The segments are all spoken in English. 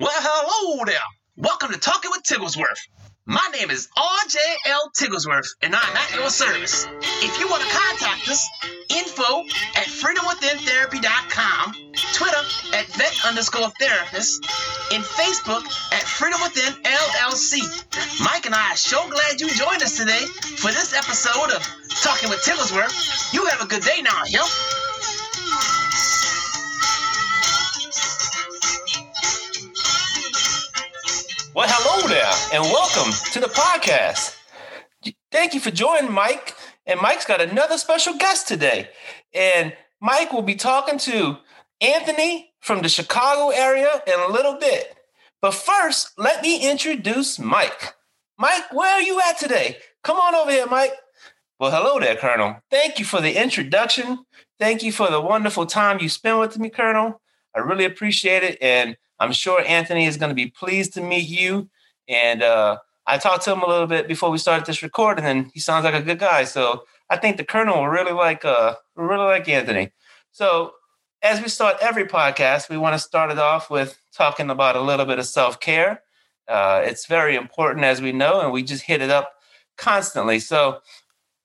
Well, hello there. Welcome to Talking with Tigglesworth. My name is RJL Tigglesworth, and I'm at your service. If you want to contact us, info at freedomwithin.therapy.com, Twitter at vet underscore therapist, and Facebook at Freedom Within LLC. Mike and I are so glad you joined us today for this episode of Talking with Tigglesworth. You have a good day now, yo. Well, hello there, and welcome to the podcast. Thank you for joining Mike. And Mike's got another special guest today. And Mike will be talking to Anthony from the Chicago area in a little bit. But first, let me introduce Mike. Mike, where are you at today? Come on over here, Mike. Well, hello there, Colonel. Thank you for the introduction. Thank you for the wonderful time you spent with me, Colonel. I really appreciate it. And I'm sure Anthony is going to be pleased to meet you. And uh, I talked to him a little bit before we started this recording, and he sounds like a good guy. So I think the Colonel will really like uh, really like Anthony. So as we start every podcast, we want to start it off with talking about a little bit of self care. Uh, it's very important, as we know, and we just hit it up constantly. So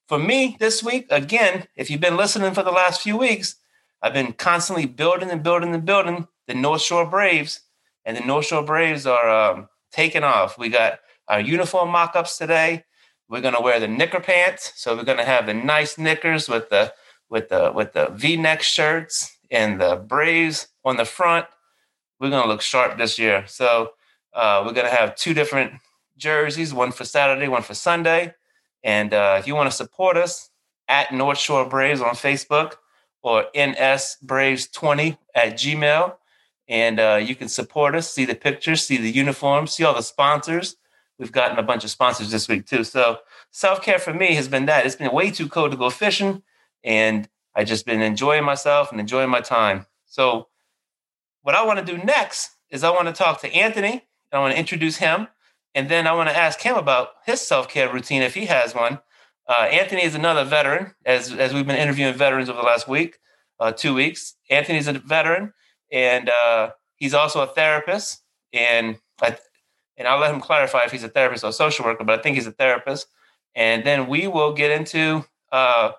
for me this week, again, if you've been listening for the last few weeks, I've been constantly building and building and building the North Shore Braves, and the North Shore Braves are um, taking off. We got our uniform mock-ups today. We're gonna wear the knicker pants, so we're gonna have the nice knickers with the with the with the V-neck shirts and the Braves on the front. We're gonna look sharp this year. So uh, we're gonna have two different jerseys, one for Saturday, one for Sunday. And uh, if you want to support us at North Shore Braves on Facebook or NS Braves 20 at Gmail, and uh, you can support us, see the pictures, see the uniforms, see all the sponsors. We've gotten a bunch of sponsors this week too. So self care for me has been that. It's been way too cold to go fishing, and I just been enjoying myself and enjoying my time. So what I want to do next is I want to talk to Anthony. and I want to introduce him, and then I want to ask him about his self care routine if he has one. Uh, Anthony is another veteran, as as we've been interviewing veterans over the last week, uh, two weeks. Anthony's a veteran and uh, he's also a therapist. And I, and I'll let him clarify if he's a therapist or a social worker, but I think he's a therapist. And then we will get into uh,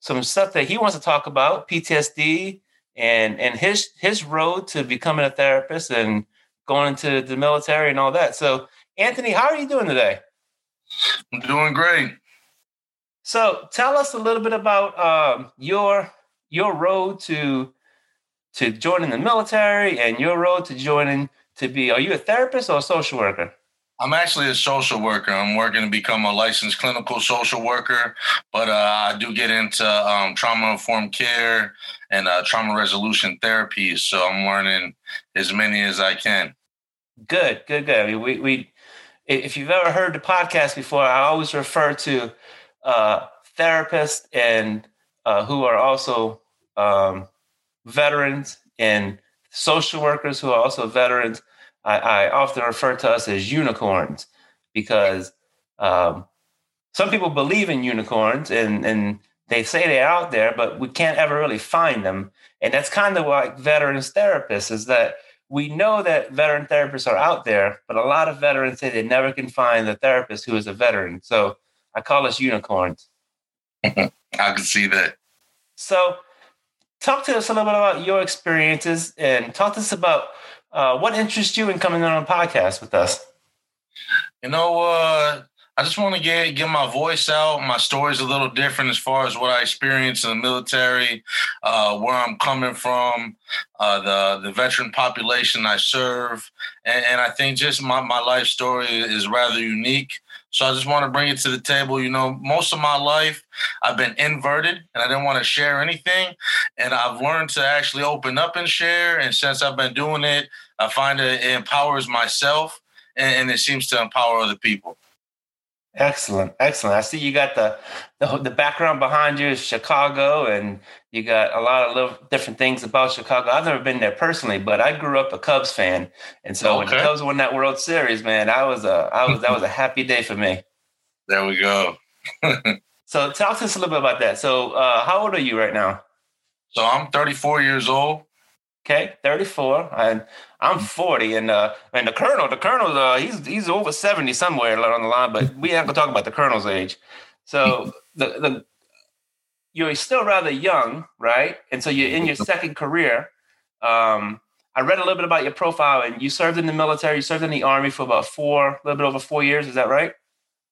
some stuff that he wants to talk about, PTSD, and and his his road to becoming a therapist and going into the military and all that. So, Anthony, how are you doing today? I'm doing great. So, tell us a little bit about um, your your road to to joining the military and your road to joining to be are you a therapist or a social worker? I'm actually a social worker. I'm working to become a licensed clinical social worker, but uh, I do get into um, trauma informed care and uh, trauma resolution therapies. So I'm learning as many as I can. Good, good, good. I mean, we, we, if you've ever heard the podcast before, I always refer to uh, therapists and uh, who are also um, veterans and social workers who are also veterans. I, I often refer to us as unicorns because um, some people believe in unicorns and, and they say they're out there, but we can't ever really find them. And that's kind of like veterans therapists is that we know that veteran therapists are out there, but a lot of veterans say they never can find the therapist who is a veteran. So I call us unicorns. I can see that. So talk to us a little bit about your experiences and talk to us about uh, what interests you in coming on a podcast with us. You know, uh, I just want to get get my voice out. My story's a little different as far as what I experienced in the military, uh, where I'm coming from, uh, the the veteran population I serve, and, and I think just my, my life story is rather unique. So I just want to bring it to the table. You know, most of my life I've been inverted and I didn't want to share anything. And I've learned to actually open up and share. And since I've been doing it, I find it, empowers myself and, it seems to empower other people. Excellent, excellent. I see you got the, the, the background behind you is Chicago, and you got a lot of little different things about Chicago. I've never been there personally, but I grew up a Cubs fan, and so okay. when the Cubs won that World Series, man, I was a I was that was a happy day for me. There we go. so talk to us a little bit about that. So uh, how old are you right now? So I'm 34 years old. Okay, 34, and I'm 40, and uh, and the colonel, the colonel, uh, he's he's over 70 somewhere on the line, but we ain't gonna talk about the colonel's age. So the the you're still rather young, right? And so you're in your second career. Um, I read a little bit about your profile, and you served in the military. You served in the army for about four, a little bit over four years. Is that right?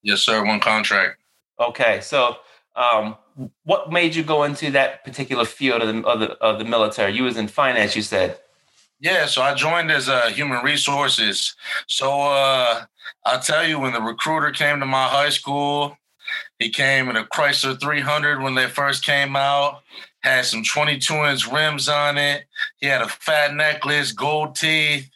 Yes, sir. One contract. Okay, so um, what made you go into that particular field of the, of the of the military? You was in finance, you said. Yeah, so I joined as uh, human resources. So uh, I'll tell you, when the recruiter came to my high school, he came in a Chrysler 300 when they first came out had some 22 inch rims on it. He had a fat necklace, gold teeth,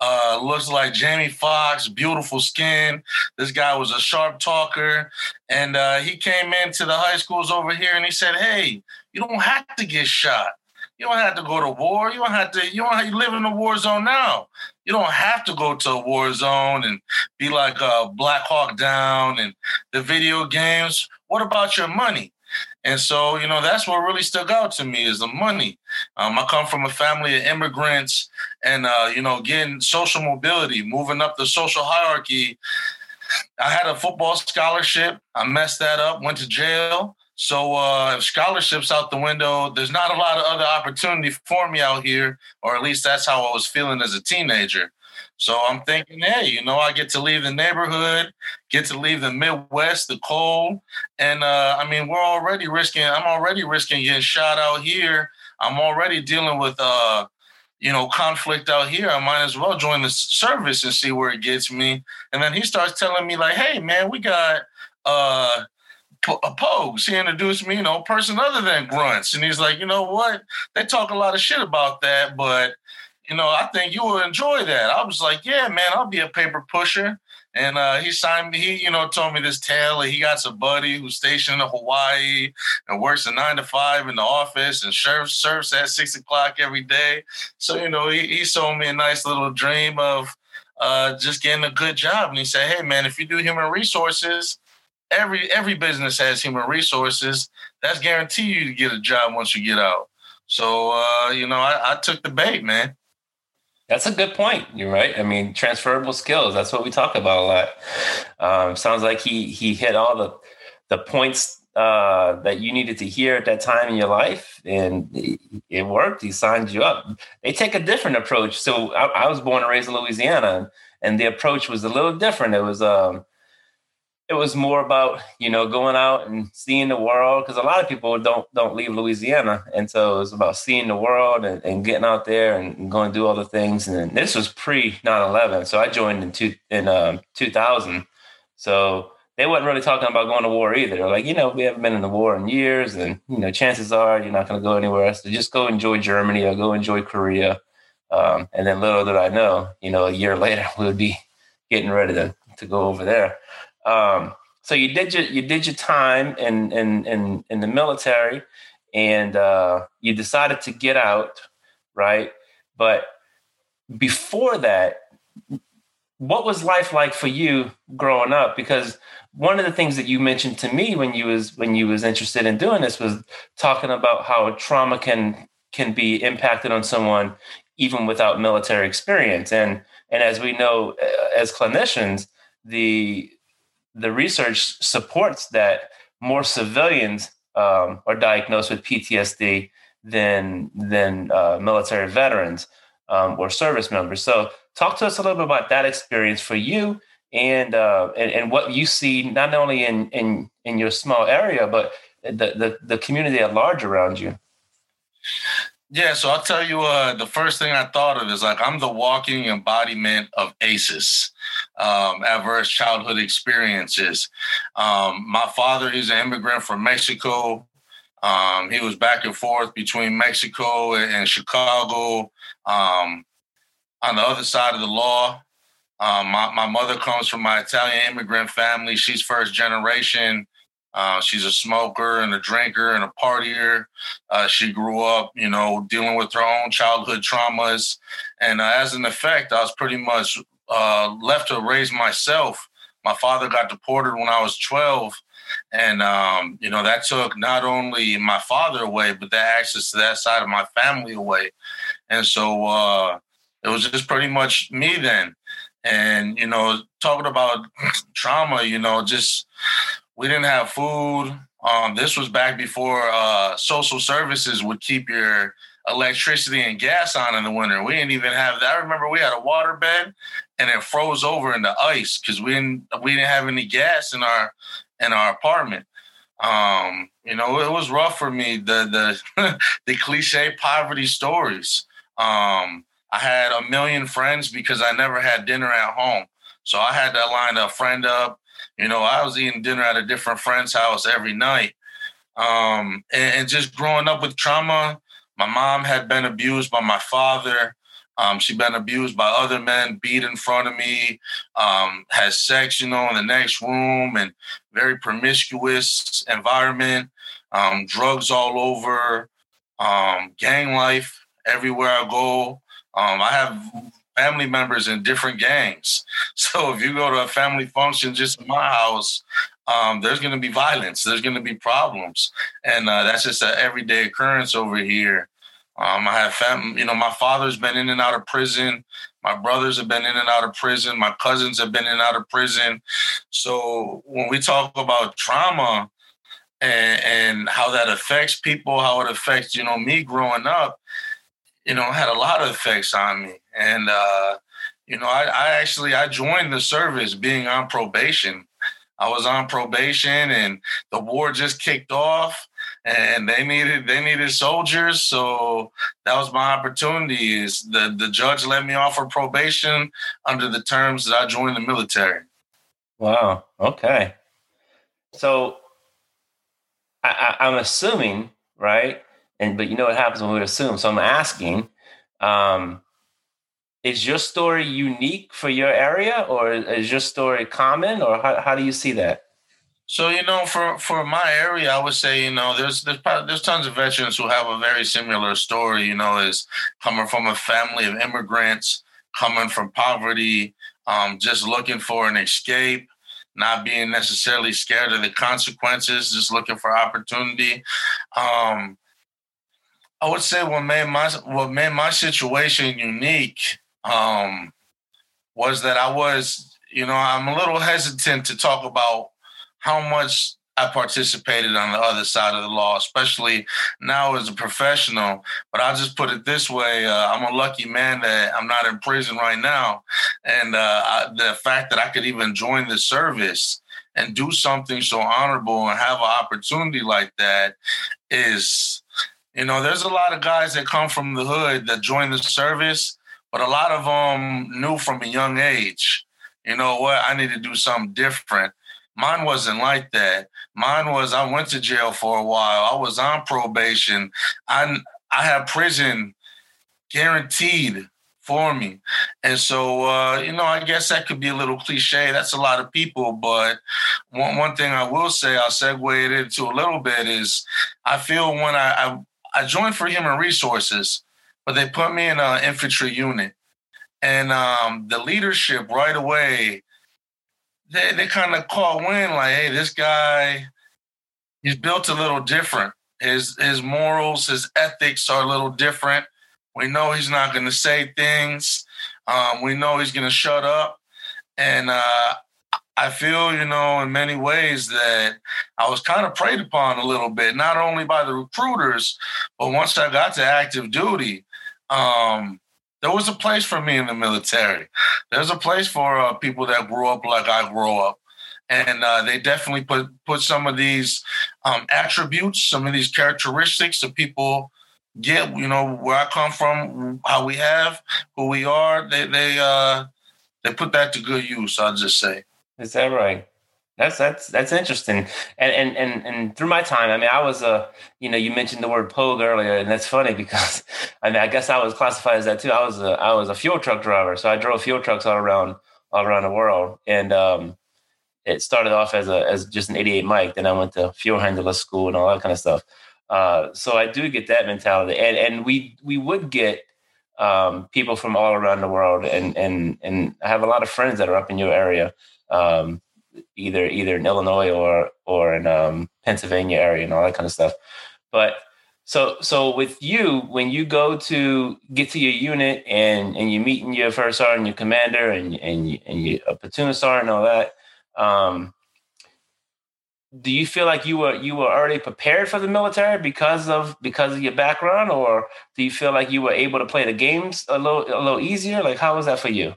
uh, looks like Jamie Foxx, beautiful skin. This guy was a sharp talker. And uh, he came into the high schools over here and he said, Hey, you don't have to get shot. You don't have to go to war. You don't have to, you don't have, you live in a war zone now. You don't have to go to a war zone and be like a Black Hawk Down and the video games. What about your money? And so, you know, that's what really stuck out to me is the money. Um, I come from a family of immigrants and, uh, you know, getting social mobility, moving up the social hierarchy. I had a football scholarship. I messed that up, went to jail. So uh, if scholarships out the window, there's not a lot of other opportunity for me out here, or at least that's how I was feeling as a teenager. So I'm thinking, hey, you know, I get to leave the neighborhood, get to leave the Midwest, the cold, and uh, I mean, we're already risking. I'm already risking getting shot out here. I'm already dealing with, uh, you know, conflict out here. I might as well join the service and see where it gets me. And then he starts telling me like, hey, man, we got. Uh, a Pogues. He introduced me, you know, person other than grunts. And he's like, you know what? They talk a lot of shit about that, but you know, I think you will enjoy that. I was like, yeah, man, I'll be a paper pusher. And uh, he signed me, he, you know, told me this tale. That he got some buddy who's stationed in Hawaii and works a nine to five in the office and serves, serves at six o'clock every day. So, you know, he, he sold me a nice little dream of uh, just getting a good job. And he said, hey, man, if you do human resources, every every business has human resources. That's guarantee you to get a job once you get out. So, uh, you know, I, I took the bait, man. That's a good point. You're right. I mean, transferable skills. That's what we talk about a lot. Um, sounds like he he hit all the the points uh, that you needed to hear at that time in your life, and it worked. He signed you up. They take a different approach. So I, I was born and raised in Louisiana, and the approach was a little different. It was um, it was more about you know going out and seeing the world because a lot of people don't don't leave Louisiana, and so it was about seeing the world and, and getting out there and going to do all the things. And this was pre 9-11, so I joined in two in um, 2000. So they wasn't really talking about going to war either. They're like, you know, we haven't been in the war in years, and you know, chances are you're not going to go anywhere else. So just go enjoy Germany or go enjoy Korea. Um, and then little did I know, you know, a year later we would be getting ready to to go over there. Um, so you did your you did your time in in in, in the military, and uh, you decided to get out, right? But before that, what was life like for you growing up? Because one of the things that you mentioned to me when you was when you was interested in doing this was talking about how trauma can can be impacted on someone even without military experience and and as we know uh, as clinicians the the research supports that more civilians um, are diagnosed with PTSD than than uh, military veterans um, or service members. So, talk to us a little bit about that experience for you and uh, and, and what you see not only in in in your small area, but the the, the community at large around you. Yeah, so I'll tell you, uh, the first thing I thought of is like I'm the walking embodiment of ACEs, um, adverse childhood experiences. Um, my father, he's an immigrant from Mexico. Um, he was back and forth between Mexico and, and Chicago. Um, on the other side of the law, um, my, my mother comes from my Italian immigrant family. She's first generation. Uh, she's a smoker and a drinker and a partier. Uh, she grew up, you know, dealing with her own childhood traumas. And uh, as an effect, I was pretty much uh, left to raise myself. My father got deported when I was 12. And, um, you know, that took not only my father away, but that access to that side of my family away. and so uh, it was just pretty much me then. And you know, talking about trauma, you know, just we didn't have food. Um, this was back before uh, social services would keep your electricity and gas on in the winter. We didn't even have that. I remember we had a water bed and it froze over into ice because we didn't we didn't have any gas in our in our apartment. Um, you know, it was rough for me. The the the cliche poverty stories. Um, I had a million friends because I never had dinner at home. So I had to line a friend up. You know, I was eating dinner at a different friend's house every night. Um, and, and just growing up with trauma, my mom had been abused by my father. Um, she'd been abused by other men, beat in front of me, um, had sex, you know, in the next room, and very promiscuous environment, um, drugs all over, um, gang life everywhere I go. Um, I have family members in different gangs. So if you go to a family function just in my house, um, there's going to be violence. There's going to be problems, and uh, that's just an everyday occurrence over here. Um, I have family. You know, my father's been in and out of prison. My brothers have been in and out of prison. My cousins have been in and out of prison. So when we talk about trauma and, and how that affects people, how it affects you know me growing up, you know, had a lot of effects on me. And uh, you know, I, I actually I joined the service being on probation. I was on probation and the war just kicked off and they needed they needed soldiers. So that was my opportunity. Is the, the judge let me off for probation under the terms that I joined the military. Wow. Okay. So I, I, I'm assuming, right? And but you know what happens when we assume. So I'm asking, um, is your story unique for your area or is your story common or how, how do you see that? So you know for for my area i would say you know there's there's probably, there's tons of veterans who have a very similar story you know is coming from a family of immigrants coming from poverty um, just looking for an escape not being necessarily scared of the consequences just looking for opportunity. Um, i would say what made my what made my situation unique um, was that I was, you know, I'm a little hesitant to talk about how much I participated on the other side of the law, especially now as a professional. But I'll just put it this way: uh, I'm a lucky man that I'm not in prison right now, and uh, I, the fact that I could even join the service and do something so honorable and have an opportunity like that is, you know, there's a lot of guys that come from the hood that join the service but a lot of them knew from a young age, you know what, I need to do something different. Mine wasn't like that. Mine was I went to jail for a while. I was on probation. I I had prison guaranteed for me. And so, uh, you know, I guess that could be a little cliche. That's a lot of people. But one, one thing I will say, I'll segue it into a little bit is I feel when I, I, I joined for human resources, but they put me in an infantry unit. And um, the leadership right away, they, they kind of caught wind like, hey, this guy, he's built a little different. His his morals, his ethics are a little different. We know he's not going to say things. Um, we know he's going to shut up. And uh, I feel, you know, in many ways that I was kind of preyed upon a little bit, not only by the recruiters, but once I got to active duty, um, there was a place for me in the military. There's a place for uh, people that grew up like I grew up, and uh, they definitely put put some of these um, attributes, some of these characteristics that people get. You know, where I come from, how we have, who we are. They they uh, they put that to good use. I'll just say. Is that right? That's that's that's interesting. And and and and through my time, I mean, I was a you know you mentioned the word pogue earlier, and that's funny because I mean I guess I was classified as that too. I was a I was a fuel truck driver, so I drove fuel trucks all around all around the world, and um, it started off as a as just an 88 Mike. Then I went to fuel handler school and all that kind of stuff. Uh, so I do get that mentality, and and we we would get um, people from all around the world, and and and I have a lot of friends that are up in your area. Um, either either in Illinois or or in um, Pennsylvania area and all that kind of stuff. But So, so with you, when you go to get to your unit and and you're meeting your first sergeant, your commander, and and and you a platoon sergeant, and all that, um, do you feel like you were you were already prepared for the military because of because of your background, or do you feel like you were able to play the games a little a little easier? Like, how was that for you?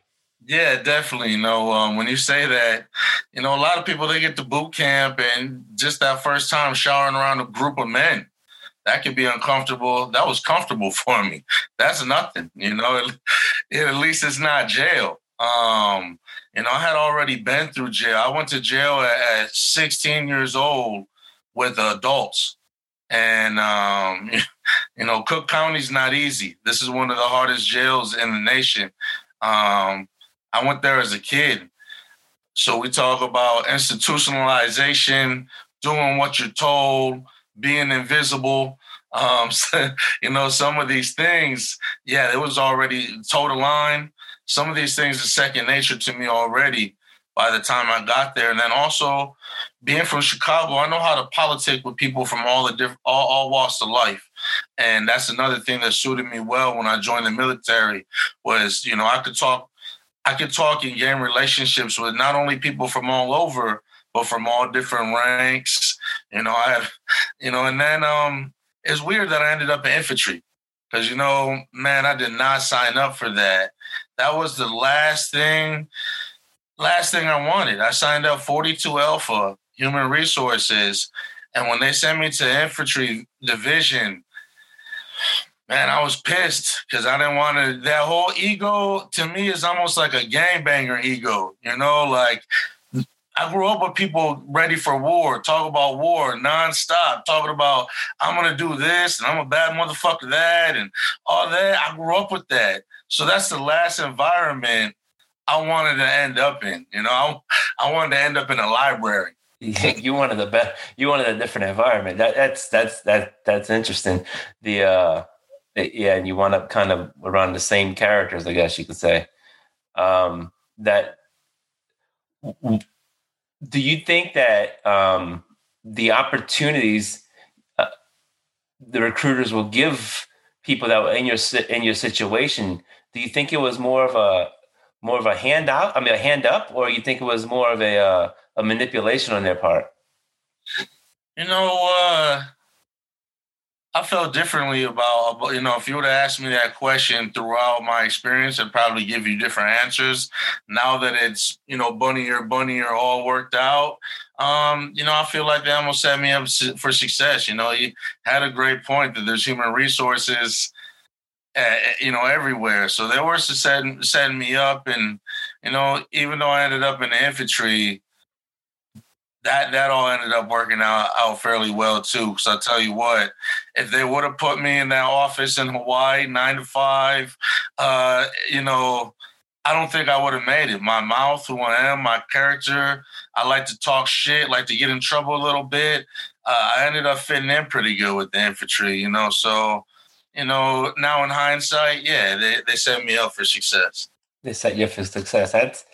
Yeah, definitely. You know, um, when you say that, you know, a lot of people they get to boot camp and just that first time showering around a group of men, that could be uncomfortable. That was comfortable for me. That's nothing. You know, it, at least it's not jail. Um, you know, I had already been through jail. I went to jail at, at 16 years old with adults. And, um, you know, Cook County's not easy. This is one of the hardest jails in the nation. Um, I went there as a kid. So we talk about institutionalization, doing what you're told, being invisible. Um, so, you know, some of these things, yeah, it was already total line. Some of these things are second nature to me already by the time I got there. And then also being from Chicago, I know how to politic with people from all the different all, all walks of life. And that's another thing that suited me well when I joined the military was, you know, I could talk I could talk and gain relationships with not only people from all over, but from all different ranks. You know, I have, you know, and then um, it's weird that I ended up in infantry because you know, man, I did not sign up for that. That was the last thing, last thing I wanted. I signed up 42 Alpha Human Resources, and when they sent me to infantry division, man, I was pissed because I didn't want to. That whole ego to me is almost like a gangbanger ego, you know, like. I grew up with people ready for war, talk about war nonstop, talking about I'm gonna do this and I'm a bad motherfucker that and all that. I grew up with that. So that's the last environment I wanted to end up in. You know, I, I wanted to end up in a library. you wanted the best. You wanted a different environment. That that's that's that that's interesting. The uh yeah, and you wind up kind of around the same characters, I guess you could say. Um, that do you think that um, the opportunities uh, the recruiters will give people that were in your in your situation? Do you think it was more of a more of a handout? I mean, a hand up, or you think it was more of a uh, a manipulation on their part? You know, uh, I felt differently about, you know, if you would have asked me that question throughout my experience, I'd probably give you different answers. Now that it's, you know, bunny or bunny or all worked out, um, you know, I feel like they almost set me up for success. You know, you had a great point that there's human resources, uh, you know, everywhere. So they were setting, setting me up. And, you know, even though I ended up in the infantry, that that all ended up working out, out fairly well too. Because I tell you what, if they would have put me in that office in Hawaii, nine to five, uh, you know, I don't think I would have made it. My mouth, who I am, my character, I like to talk shit, like to get in trouble a little bit. Uh, I ended up fitting in pretty good with the infantry, you know. So, you know, now in hindsight, yeah, they, they set me up for success. They set you up for success. That's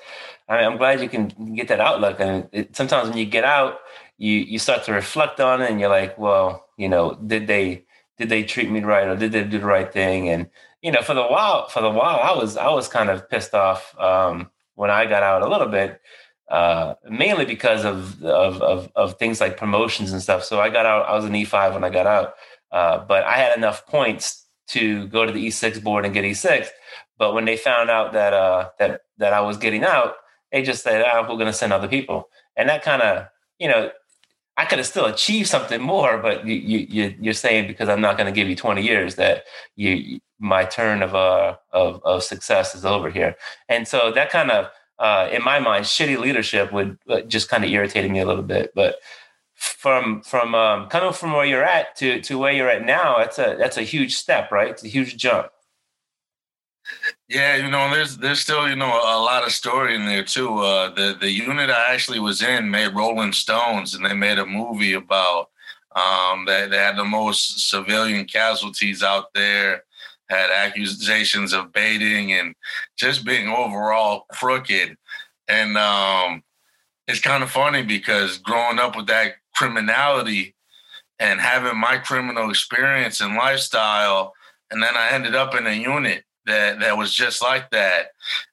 I am glad you can get that outlook. And sometimes when you get out, you you start to reflect on it, and you're like, well, you know, did they did they treat me right, or did they do the right thing? And you know, for the while, for the while, I was I was kind of pissed off um, when I got out a little bit, uh, mainly because of, of, of of things like promotions and stuff. So I got out. I was an E five when I got out, uh, but I had enough points to go to the E six board and get E six. But when they found out that uh, that that I was getting out, they just said, oh, we're going to send other people. And that kind of, you know, I could have still achieved something more, but you, you, you're saying because I'm not going to give you 20 years that you, my turn of, uh, of, of success is over here. And so that kind of, uh, in my mind, shitty leadership would uh, just kind of irritated me a little bit. But from from um, coming from where you're at to to where you're at now, that's a that's a huge step, right? It's a huge jump. Yeah, you know, there's there's still you know a lot of story in there too. Uh, the the unit I actually was in made Rolling Stones, and they made a movie about um, they, they had the most civilian casualties out there. Had accusations of baiting and just being overall crooked, and um, it's kind of funny because growing up with that criminality and having my criminal experience and lifestyle, and then I ended up in a unit that that was just like that,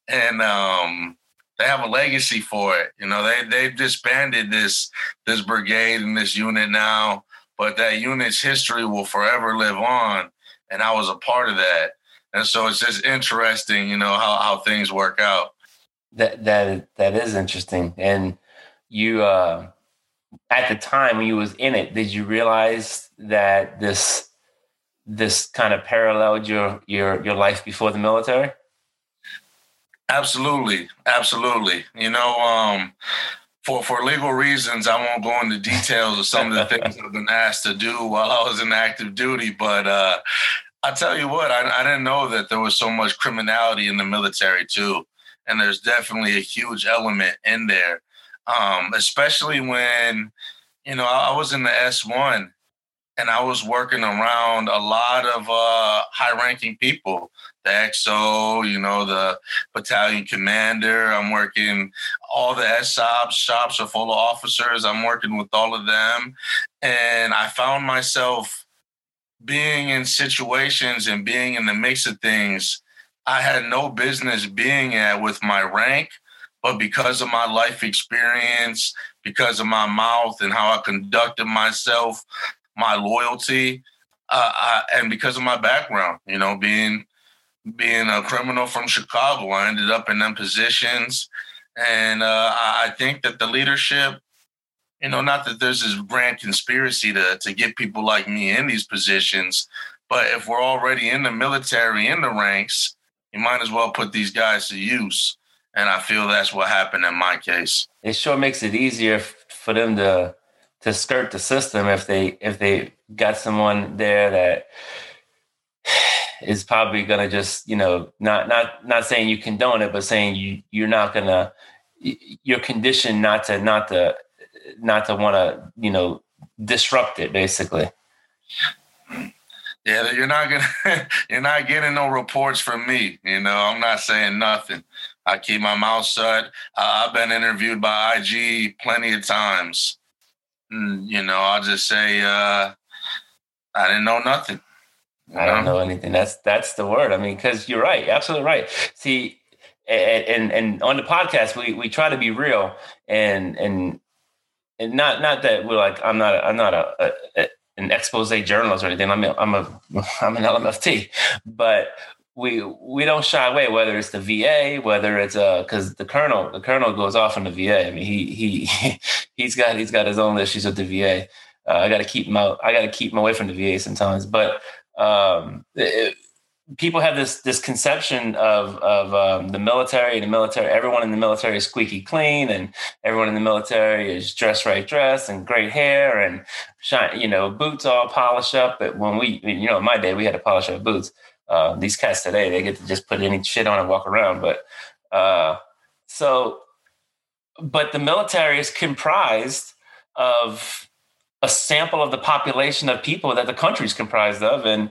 and um, they have a legacy for it. You know, they they've disbanded this this brigade and this unit now, but that unit's history will forever live on, and I was a part of that. And so it's just interesting, you know, how how things work out. That that that is interesting, and you. uh at the time when you was in it, did you realize that this this kind of paralleled your your your life before the military? Absolutely, absolutely. You know, um, for for legal reasons, I won't go into details of some of the things I've been asked to do while I was in active duty. But uh, I tell you what, I, I didn't know that there was so much criminality in the military too, and there's definitely a huge element in there um, especially when you know I, was in the S one and I was working around a lot of uh, high-ranking people. The XO, you know, the battalion commander. I'm working all the SOPs. Shops are full of officers. I'm working with all of them, and I found myself being in situations and being in the mix of things I had no business being at with my rank but because of my life experience, because of my mouth and how I conducted myself, my loyalty, uh, I, and because of my background, you know, being being a criminal from Chicago, I ended up in them positions, and uh, I think that the leadership, you know, not that there's this grand conspiracy to to get people like me in these positions, but if we're already in the military in the ranks, you might as well put these guys to use and I feel that's what happened in my case. It sure makes it easier for them to to skirt the system if they if they got someone there that is probably to just you know not not not saying you condone it but saying you you're not to you're conditioned not to not to not to want to you know disrupt it basically yeah you're not gonna you're not getting no reports from me you know i'm not saying nothing I keep my mouth shut. Uh, I've been interviewed by IG plenty of times. And, you know, I'll just say uh, I didn't know nothing. I don't know anything. That's that's the word. I mean, because you're right, absolutely right. See, and and on the podcast, we we try to be real and and and not not that we're like I'm not a, I'm not a, a an expose journalist or anything. I'm a, I'm a I'm an LMFT, but we we don't shy away whether it's the VA, whether it's uh because the colonel the colonel goes off on the VA. I mean he he he's got he's got his own issues with the VA. Uh, I got to keep him out. I got to keep him away from the VA sometimes. But um, it, people have this this conception of of um, the military and the military. Everyone in the military is squeaky clean, and everyone in the military is dressed right, dress and great hair and shine, you know, boots all polished up. But when we, you know, in my day, we had to polish our boots. Uh, these cats today, they get to just put any shit on and walk around. But uh, so, but the military is comprised of a sample of the population of people that the country is comprised of, and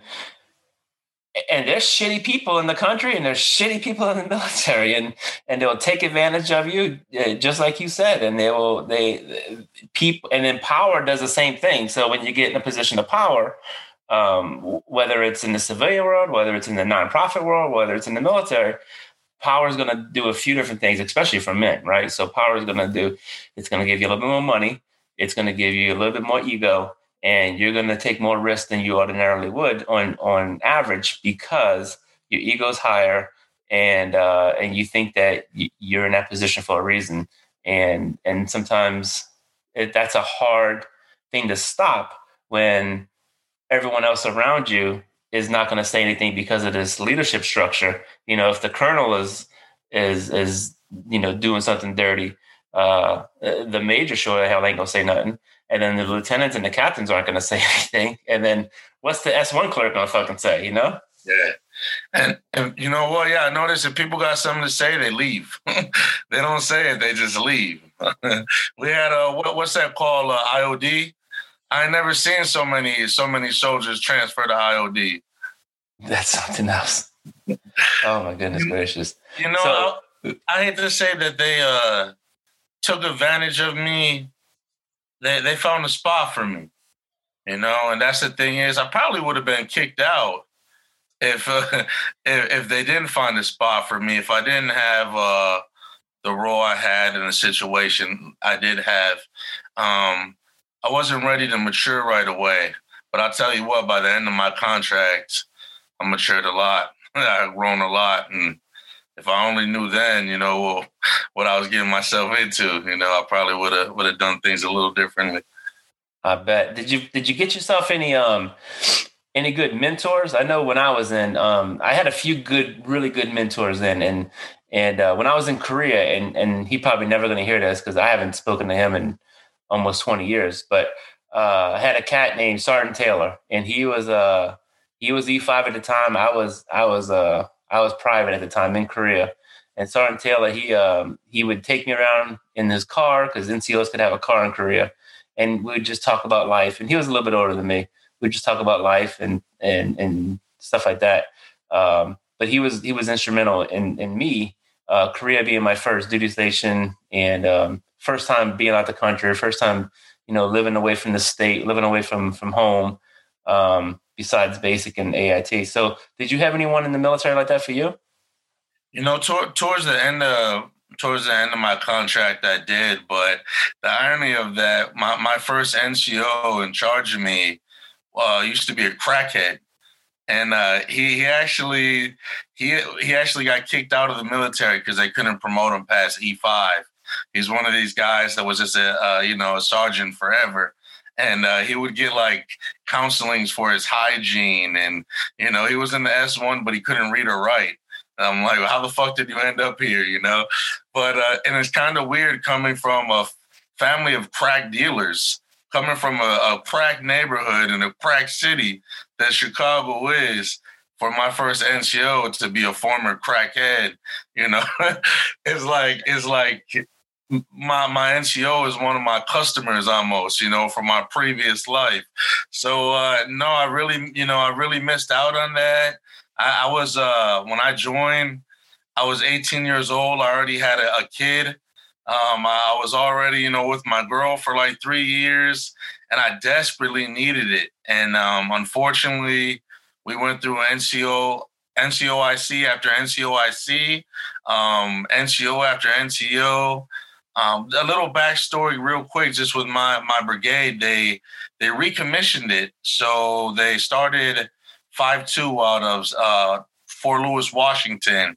and there's shitty people in the country, and there's shitty people in the military, and and they'll take advantage of you, uh, just like you said, and they will they people, and then power does the same thing. So when you get in a position of power um, whether it's in the civilian world, whether it's in the nonprofit world, whether it's in the military, power is going to do a few different things, especially for men, right? So power is going to do, it's going to give you a little bit more money. It's going to give you a little bit more ego and you're going to take more risk than you ordinarily would on, on average because your ego is higher and, uh, and you think that you're in that position for a reason. And, and sometimes it, that's a hard thing to stop when everyone else around you is not going to say anything because of this leadership structure. You know, if the colonel is is is you know doing something dirty, uh, the major sure the hell ain't gonna say nothing, and then the lieutenants and the captains aren't gonna say anything. And then what's the S one clerk gonna fucking say? You know? Yeah. And, and you know what? Yeah, I noticed if people got something to say, they leave. they don't say it; they just leave. we had a what, what's that called? Uh, IOD I never seen so many so many soldiers transfer to IOD. That's something else. oh my goodness gracious! You know, so, I, I hate to say that they uh, took advantage of me. They they found a spot for me. You know, and that's the thing is, I probably would have been kicked out if uh, if, if they didn't find a spot for me. If I didn't have uh, the role I had in the situation I did have, um, I wasn't ready to mature right away. But I'll tell you what, by the end of my contract, I matured a lot. I've grown a lot, and if I only knew then, you know, what I was getting myself into, you know, I probably would have would have done things a little differently. I bet. Did you did you get yourself any um any good mentors? I know when I was in, um, I had a few good, really good mentors in, and and uh, when I was in Korea, and and he probably never going to hear this because I haven't spoken to him in almost twenty years, but uh, I had a cat named Sergeant Taylor, and he was uh he was E five at the time. I was I was uh I was private at the time in Korea, and Sergeant Taylor he um he would take me around in his car because NCOs could have a car in Korea, and we'd just talk about life. And he was a little bit older than me We'd just talk about life and and and stuff like that. Um, but he was he was instrumental in in me uh, Korea being my first duty station and um, first time being out the country, first time you know living away from the state, living away from from home. Um, besides basic and AIT. So, did you have anyone in the military like that for you? You know, towards the end of towards the end of my contract, I did. But the irony of that, my my first NCO in charge of me uh, used to be a crackhead, and uh, he he actually he he actually got kicked out of the military because they couldn't promote him past E five. He's one of these guys that was just a uh, you know a sergeant forever, and uh, he would get like counselings for his hygiene, and you know he was in the S one, but he couldn't read or write. And I'm like, how the fuck did you end up here? You know, but uh, and it's kind of weird coming from a family of crack dealers coming from a, a crack neighborhood in a crack city that Chicago is, for my first NCO to be a former crackhead, you know, it's like it's like my my NCO is one of my customers almost, you know, from my previous life. So uh, no, I really, you know, I really missed out on that. I, I was uh, when I joined, I was 18 years old. I already had a, a kid. Um, I was already, you know, with my girl for like three years, and I desperately needed it. And um, unfortunately, we went through NCO, NCOIC after NCOIC, um, NCO after NCO. Um, a little backstory, real quick, just with my my brigade. They they recommissioned it, so they started five two out of uh, Fort Lewis, Washington.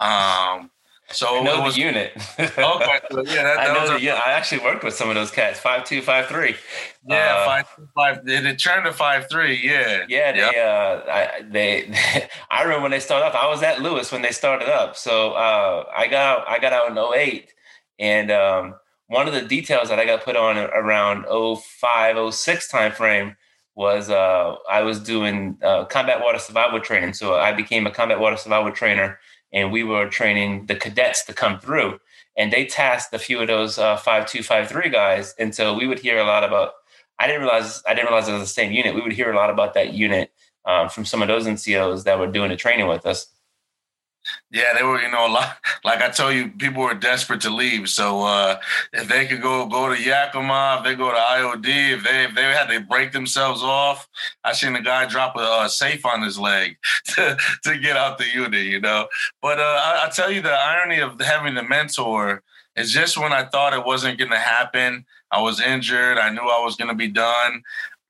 Um, so I know was, the unit. okay, so yeah, that, that I know the unit. I actually worked with some of those cats. Five two, five three. Yeah, uh, five two, five. They turned to five three. Yeah, yeah. They, yep. uh, I, they, I remember when they started up. I was at Lewis when they started up. So uh, I got I got out in 08. And um, one of the details that I got put on around 05, 06 time frame was uh, I was doing uh, combat water survival training. So I became a combat water survival trainer and we were training the cadets to come through. And they tasked a few of those uh, five two five three guys, and so we would hear a lot about. I didn't realize I didn't realize it was the same unit. We would hear a lot about that unit um, from some of those NCOs that were doing the training with us. Yeah, they were, you know, like, like I told you, people were desperate to leave. So uh, if they could go go to Yakima, if they go to IOD, if they if they had to break themselves off, I seen a guy drop a, a safe on his leg to, to get out the unit, you know. But uh, I, I tell you, the irony of having the mentor is just when I thought it wasn't going to happen. I was injured. I knew I was going to be done.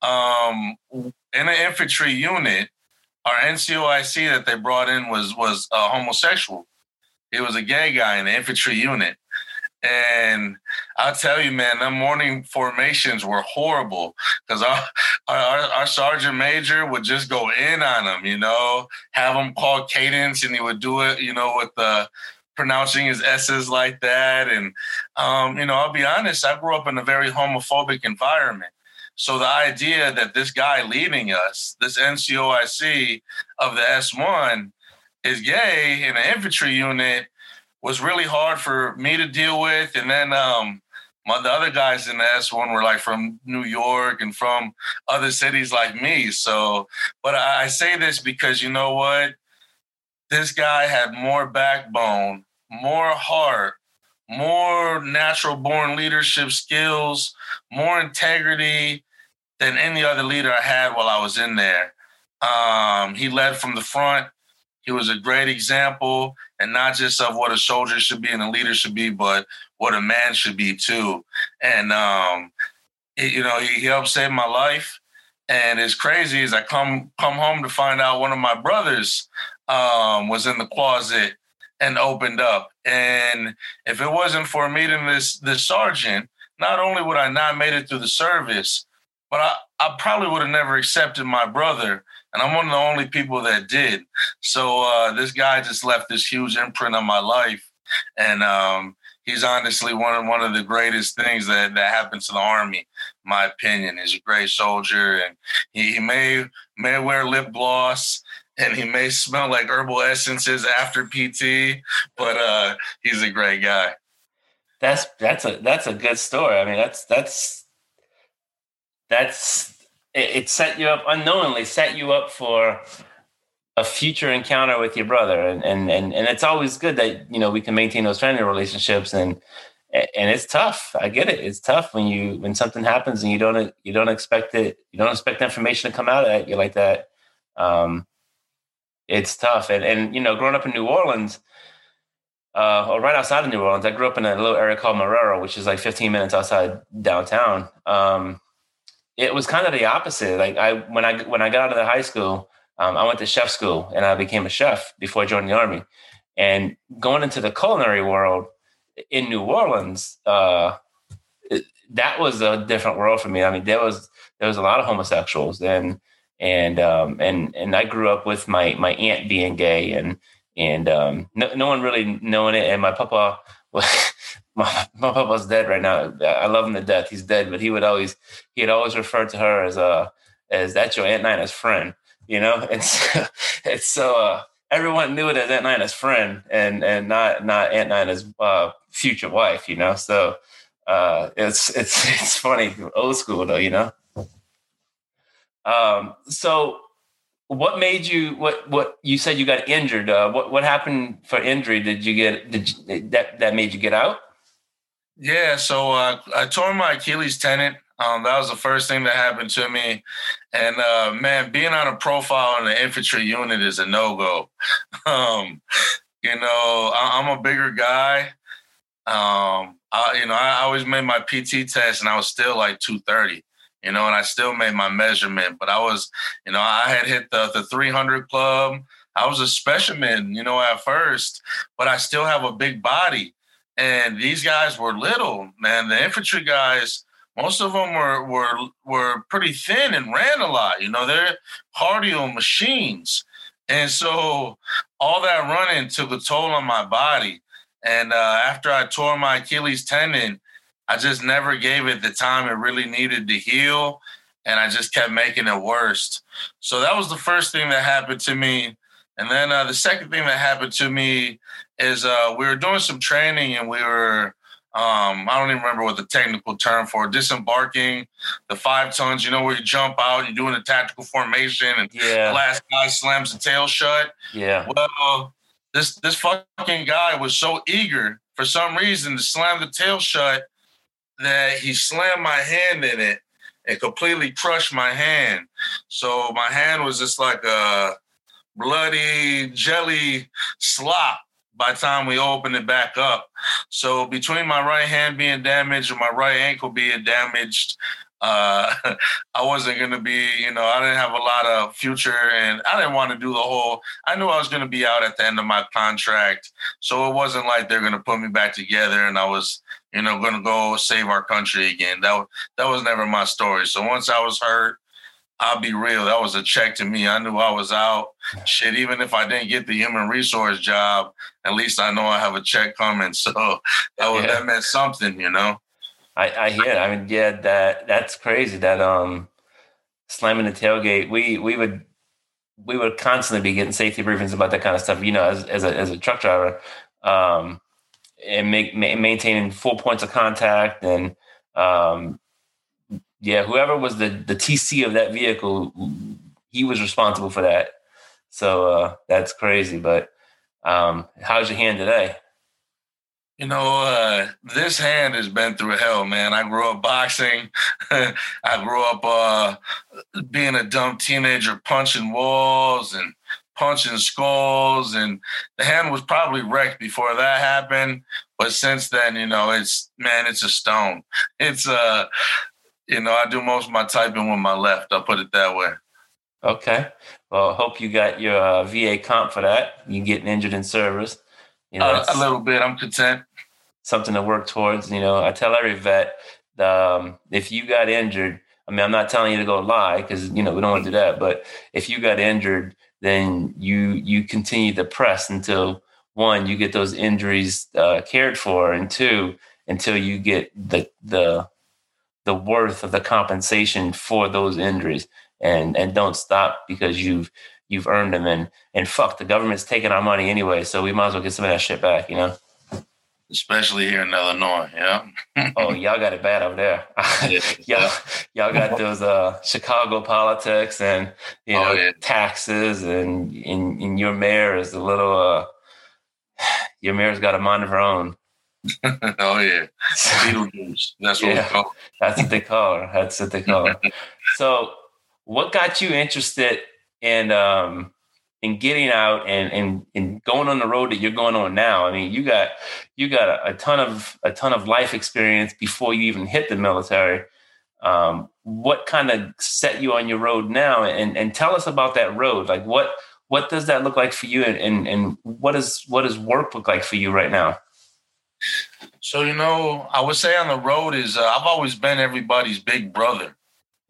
Um, in an infantry unit, our NCOIC that they brought in was was a homosexual. He was a gay guy in the infantry unit. And I'll tell you, man, the morning formations were horrible because our, our, our sergeant major would just go in on them, you know, have them call cadence, and he would do it, you know, with the pronouncing his s's like that. And um, you know, I'll be honest, I grew up in a very homophobic environment. So the idea that this guy leaving us, this NCOIC of the S1, is gay in an infantry unit was really hard for me to deal with. And then um, my, the other guys in the S1 were like from New York and from other cities like me. So, but I, I say this because you know what? This guy had more backbone, more heart, more natural born leadership skills, more integrity than any other leader I had while I was in there. Um, he led from the front. He was a great example, and not just of what a soldier should be and a leader should be, but what a man should be too. And um, you know, he, he helped save my life. And it's crazy as I come come home to find out one of my brothers um, was in the closet and opened up. And if it wasn't for meeting this this sergeant, not only would I not made it through the service, but I, I probably would have never accepted my brother. And I'm one of the only people that did. So uh, this guy just left this huge imprint on my life. And um, he's honestly one of one of the greatest things that, that happened to the army, my opinion. He's a great soldier and he, he may may wear lip gloss and he may smell like herbal essences after PT, but uh, he's a great guy. That's that's a that's a good story. I mean, that's that's that's it, it set you up unknowingly set you up for a future encounter with your brother and, and and and it's always good that you know we can maintain those family relationships and and it's tough i get it it's tough when you when something happens and you don't you don't expect it you don't expect information to come out at You're like that um it's tough and and you know growing up in new orleans uh, or right outside of New Orleans. I grew up in a little area called Marrero, which is like 15 minutes outside downtown. Um, it was kind of the opposite. Like I when I when I got out of the high school, um, I went to chef school and I became a chef before joined the army. And going into the culinary world in New Orleans, uh, it, that was a different world for me. I mean, there was there was a lot of homosexuals and and um, and and I grew up with my my aunt being gay and and um, no, no one really knowing it. And my papa my, my papa's dead right now. I love him to death. He's dead, but he would always he had always referred to her as uh as that's your Aunt Nina's friend, you know. And so, so uh, everyone knew it as Aunt Nina's friend, and and not not Aunt Nina's uh, future wife, you know. So uh, it's it's it's funny, old school though, you know. Um, so what made you what what you said you got injured? Uh, what what happened for injury? Did you get did you, that that made you get out? Yeah, so uh, I tore my Achilles tendon. Um, that was the first thing that happened to me. And uh, man, being on a profile in the infantry unit is a no go. um, you know, I, am a bigger guy. Um, I, you know, I always made my PT test and I was still like 230, you know, and I still made my measurement, but I was, you know, I had hit the, the 300 club. I was a specimen, you know, at first, but I still have a big body. And these guys were little, man. The infantry guys, most of them were were were pretty thin and ran a lot. You know, they're cardio machines. And so all that running took a toll on my body. And uh, after I tore my Achilles tendon, I just never gave it the time it really needed to heal. And I just kept making it worse. So that was the first thing that happened to me. And then uh, the second thing that happened to me is uh, we were doing some training and we were um, I don't even remember what the technical term for disembarking the five tons. You know where you jump out, you're doing a tactical formation, and yeah. the last guy slams the tail shut. Yeah. Well, this this fucking guy was so eager for some reason to slam the tail shut that he slammed my hand in it and completely crushed my hand. So my hand was just like a bloody jelly slop by the time we opened it back up. So between my right hand being damaged and my right ankle being damaged, uh, I wasn't going to be, you know, I didn't have a lot of future and I didn't want to do the whole, I knew I was going to be out at the end of my contract. So it wasn't like they're going to put me back together and I was, you know, going to go save our country again. That, that was never my story. So once I was hurt, I'll be real. That was a check to me. I knew I was out. Shit, even if I didn't get the human resource job, at least I know I have a check coming. So that was yeah. that meant something, you know. I, I hear. It. I mean, yeah, that that's crazy. That um, slamming the tailgate. We we would we would constantly be getting safety briefings about that kind of stuff. You know, as as a as a truck driver, um, and make ma- maintaining full points of contact and um, yeah, whoever was the the TC of that vehicle, he was responsible for that. So uh, that's crazy. But um, how's your hand today? You know, uh, this hand has been through hell, man. I grew up boxing. I grew up uh, being a dumb teenager, punching walls and punching skulls, and the hand was probably wrecked before that happened. But since then, you know, it's man, it's a stone. It's uh, you know, I do most of my typing with my left. I'll put it that way. Okay. Well, hope you got your uh, VA comp for that. You getting injured in service. You know, uh, a little bit. I'm content. Something to work towards. You know, I tell every vet, um, if you got injured, I mean, I'm not telling you to go lie because you know we don't want to do that. But if you got injured, then you you continue to press until one you get those injuries uh, cared for, and two until you get the the the worth of the compensation for those injuries, and and don't stop because you've you've earned them, and and fuck the government's taking our money anyway, so we might as well get some of that shit back, you know especially here in Illinois. Yeah. oh, y'all got it bad over there. y'all, y'all got those uh, Chicago politics and you oh, know oh, yeah. taxes, and and your mayor is a little. Uh, your mayor's got a mind of her own. oh yeah, Beetlejuice. That's what yeah, we call. That's what they call her. That's what they call her. so, what got you interested in um, and getting out and, and and going on the road that you're going on now. I mean, you got you got a, a ton of a ton of life experience before you even hit the military. Um, what kind of set you on your road now? And and tell us about that road. Like what what does that look like for you? And and, and what does what does work look like for you right now? So you know, I would say on the road is uh, I've always been everybody's big brother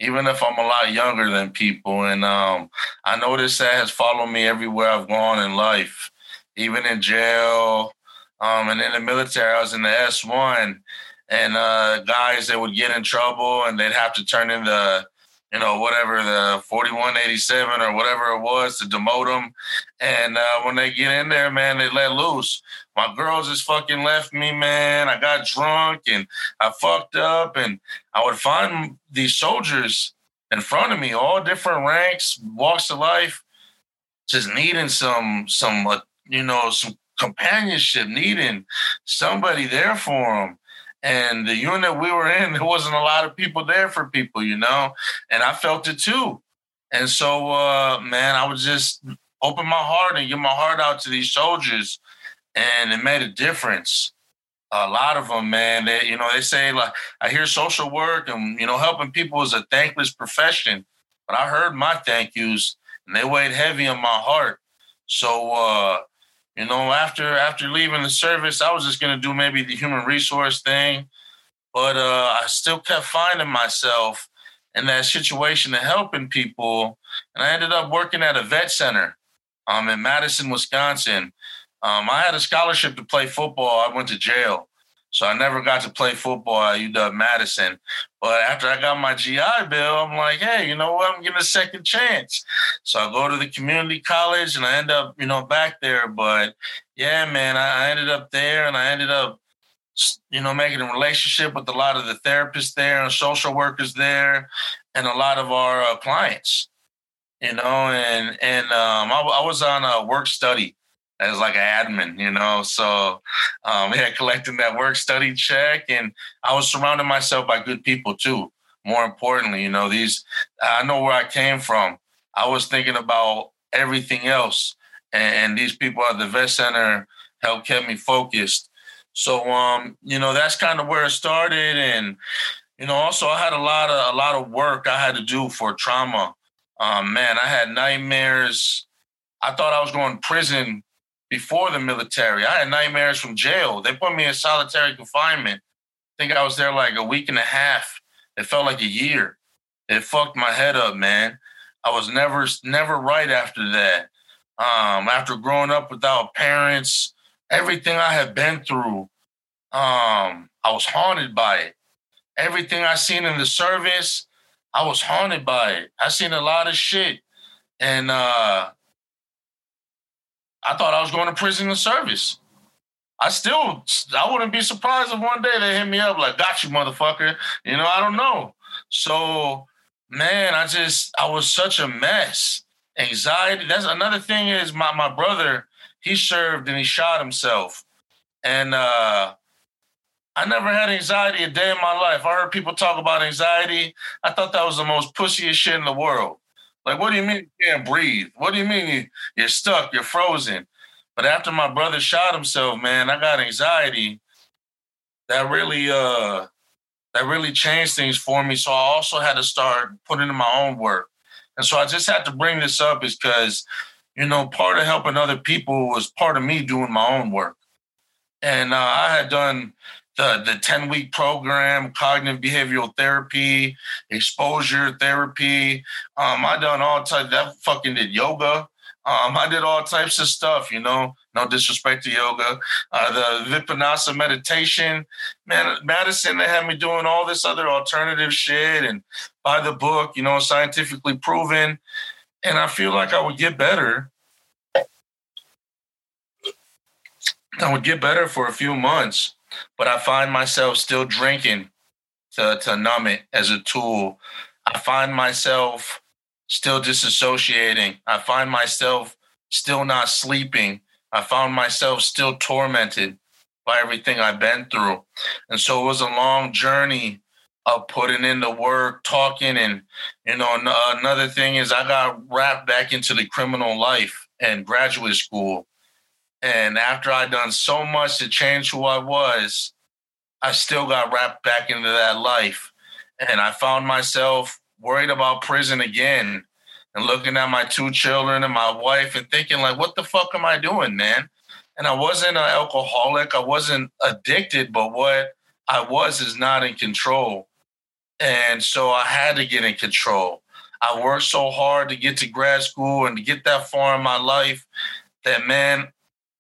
even if I'm a lot younger than people. And um, I noticed that has followed me everywhere I've gone in life, even in jail. Um, and in the military, I was in the S1, and uh, guys that would get in trouble and they'd have to turn in the, you know, whatever the 4187 or whatever it was to demote them. And uh, when they get in there, man, they let loose. My girls just fucking left me, man. I got drunk and I fucked up, and I would find these soldiers in front of me, all different ranks, walks of life, just needing some, some, uh, you know, some companionship, needing somebody there for them. And the unit we were in, there wasn't a lot of people there for people, you know, and I felt it too. And so, uh, man, I would just open my heart and give my heart out to these soldiers and it made a difference. A lot of them, man, they, you know, they say like I hear social work and you know helping people is a thankless profession, but I heard my thank yous and they weighed heavy on my heart. So, uh, you know, after after leaving the service, I was just gonna do maybe the human resource thing, but uh, I still kept finding myself in that situation of helping people, and I ended up working at a vet center um, in Madison, Wisconsin. Um, I had a scholarship to play football. I went to jail. So I never got to play football at UW Madison. But after I got my GI Bill, I'm like, hey, you know what? I'm getting a second chance. So I go to the community college and I end up, you know, back there. But yeah, man, I, ended up there and I ended up, you know, making a relationship with a lot of the therapists there and social workers there and a lot of our uh, clients, you know, and, and um, I, I was on a work study as like an admin, you know. So um, yeah, collecting that work study check, and I was surrounding myself by good people too. More importantly, you know, these I know where I came from. I was thinking about everything else, and, and these people at the vet center helped kept me focused. So um, you know, that's kind of where it started, and you know, also I had a lot of a lot of work I had to do for trauma. Um, man, I had nightmares. I thought I was going to prison before the military. I had nightmares from jail. They put me in solitary confinement. I think I was there like a week and a half. It felt like a year. It fucked my head up, man. I was never never right after that. Um, after growing up without parents, everything I had been through, um, I was haunted by it. Everything I seen in the service, I was haunted by it. I seen a lot of shit. And uh I thought I was going to prison in service. I still, I wouldn't be surprised if one day they hit me up like, "Got you, motherfucker." You know, I don't know. So, man, I just, I was such a mess. Anxiety. That's another thing. Is my my brother? He served and he shot himself, and uh, I never had anxiety a day in my life. I heard people talk about anxiety. I thought that was the most pussiest shit in the world. Like, what do you mean you can't breathe? What do you mean you, are stuck? You're frozen. But after my brother shot himself, man, I got anxiety. That really, uh, that really changed things for me. So I also had to start putting in my own work. And so I just had to bring this up is because, you know, part of helping other people was part of me doing my own work. And uh, I had done the the 10 week program, cognitive behavioral therapy, exposure therapy. Um, I done all types. That fucking did yoga. Um, I did all types of stuff, you know. No disrespect to yoga. Uh, the Vipassana meditation, man, Madison. They had me doing all this other alternative shit and by the book, you know, scientifically proven. And I feel like I would get better. I would get better for a few months but I find myself still drinking to, to numb it as a tool. I find myself still disassociating. I find myself still not sleeping. I found myself still tormented by everything I've been through. And so it was a long journey of putting in the work, talking. And, you know, another thing is I got wrapped back into the criminal life and graduate school. And after I'd done so much to change who I was, I still got wrapped back into that life. And I found myself worried about prison again and looking at my two children and my wife and thinking, like, what the fuck am I doing, man? And I wasn't an alcoholic. I wasn't addicted, but what I was is not in control. And so I had to get in control. I worked so hard to get to grad school and to get that far in my life that, man,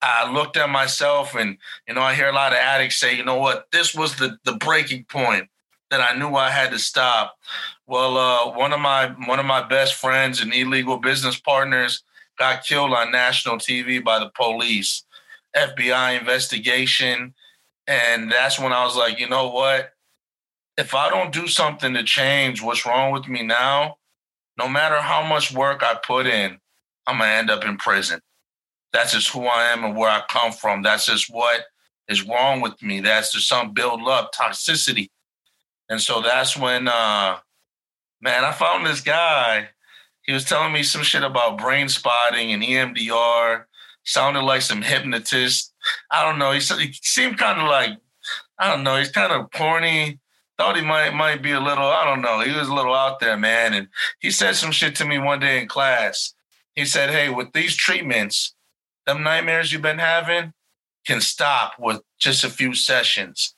I looked at myself and, you know, I hear a lot of addicts say, you know what, this was the, the breaking point that I knew I had to stop. Well, uh, one of my one of my best friends and illegal business partners got killed on national TV by the police, FBI investigation, and that's when I was like, you know what? If I don't do something to change what's wrong with me now, no matter how much work I put in, I'm gonna end up in prison. That's just who I am and where I come from. That's just what is wrong with me. That's just some build up toxicity. And so that's when, uh, man, I found this guy. He was telling me some shit about brain spotting and EMDR. Sounded like some hypnotist. I don't know. He, he seemed kind of like, I don't know. He's kind of corny. Thought he might might be a little. I don't know. He was a little out there, man. And he said some shit to me one day in class. He said, "Hey, with these treatments, them nightmares you've been having can stop with just a few sessions.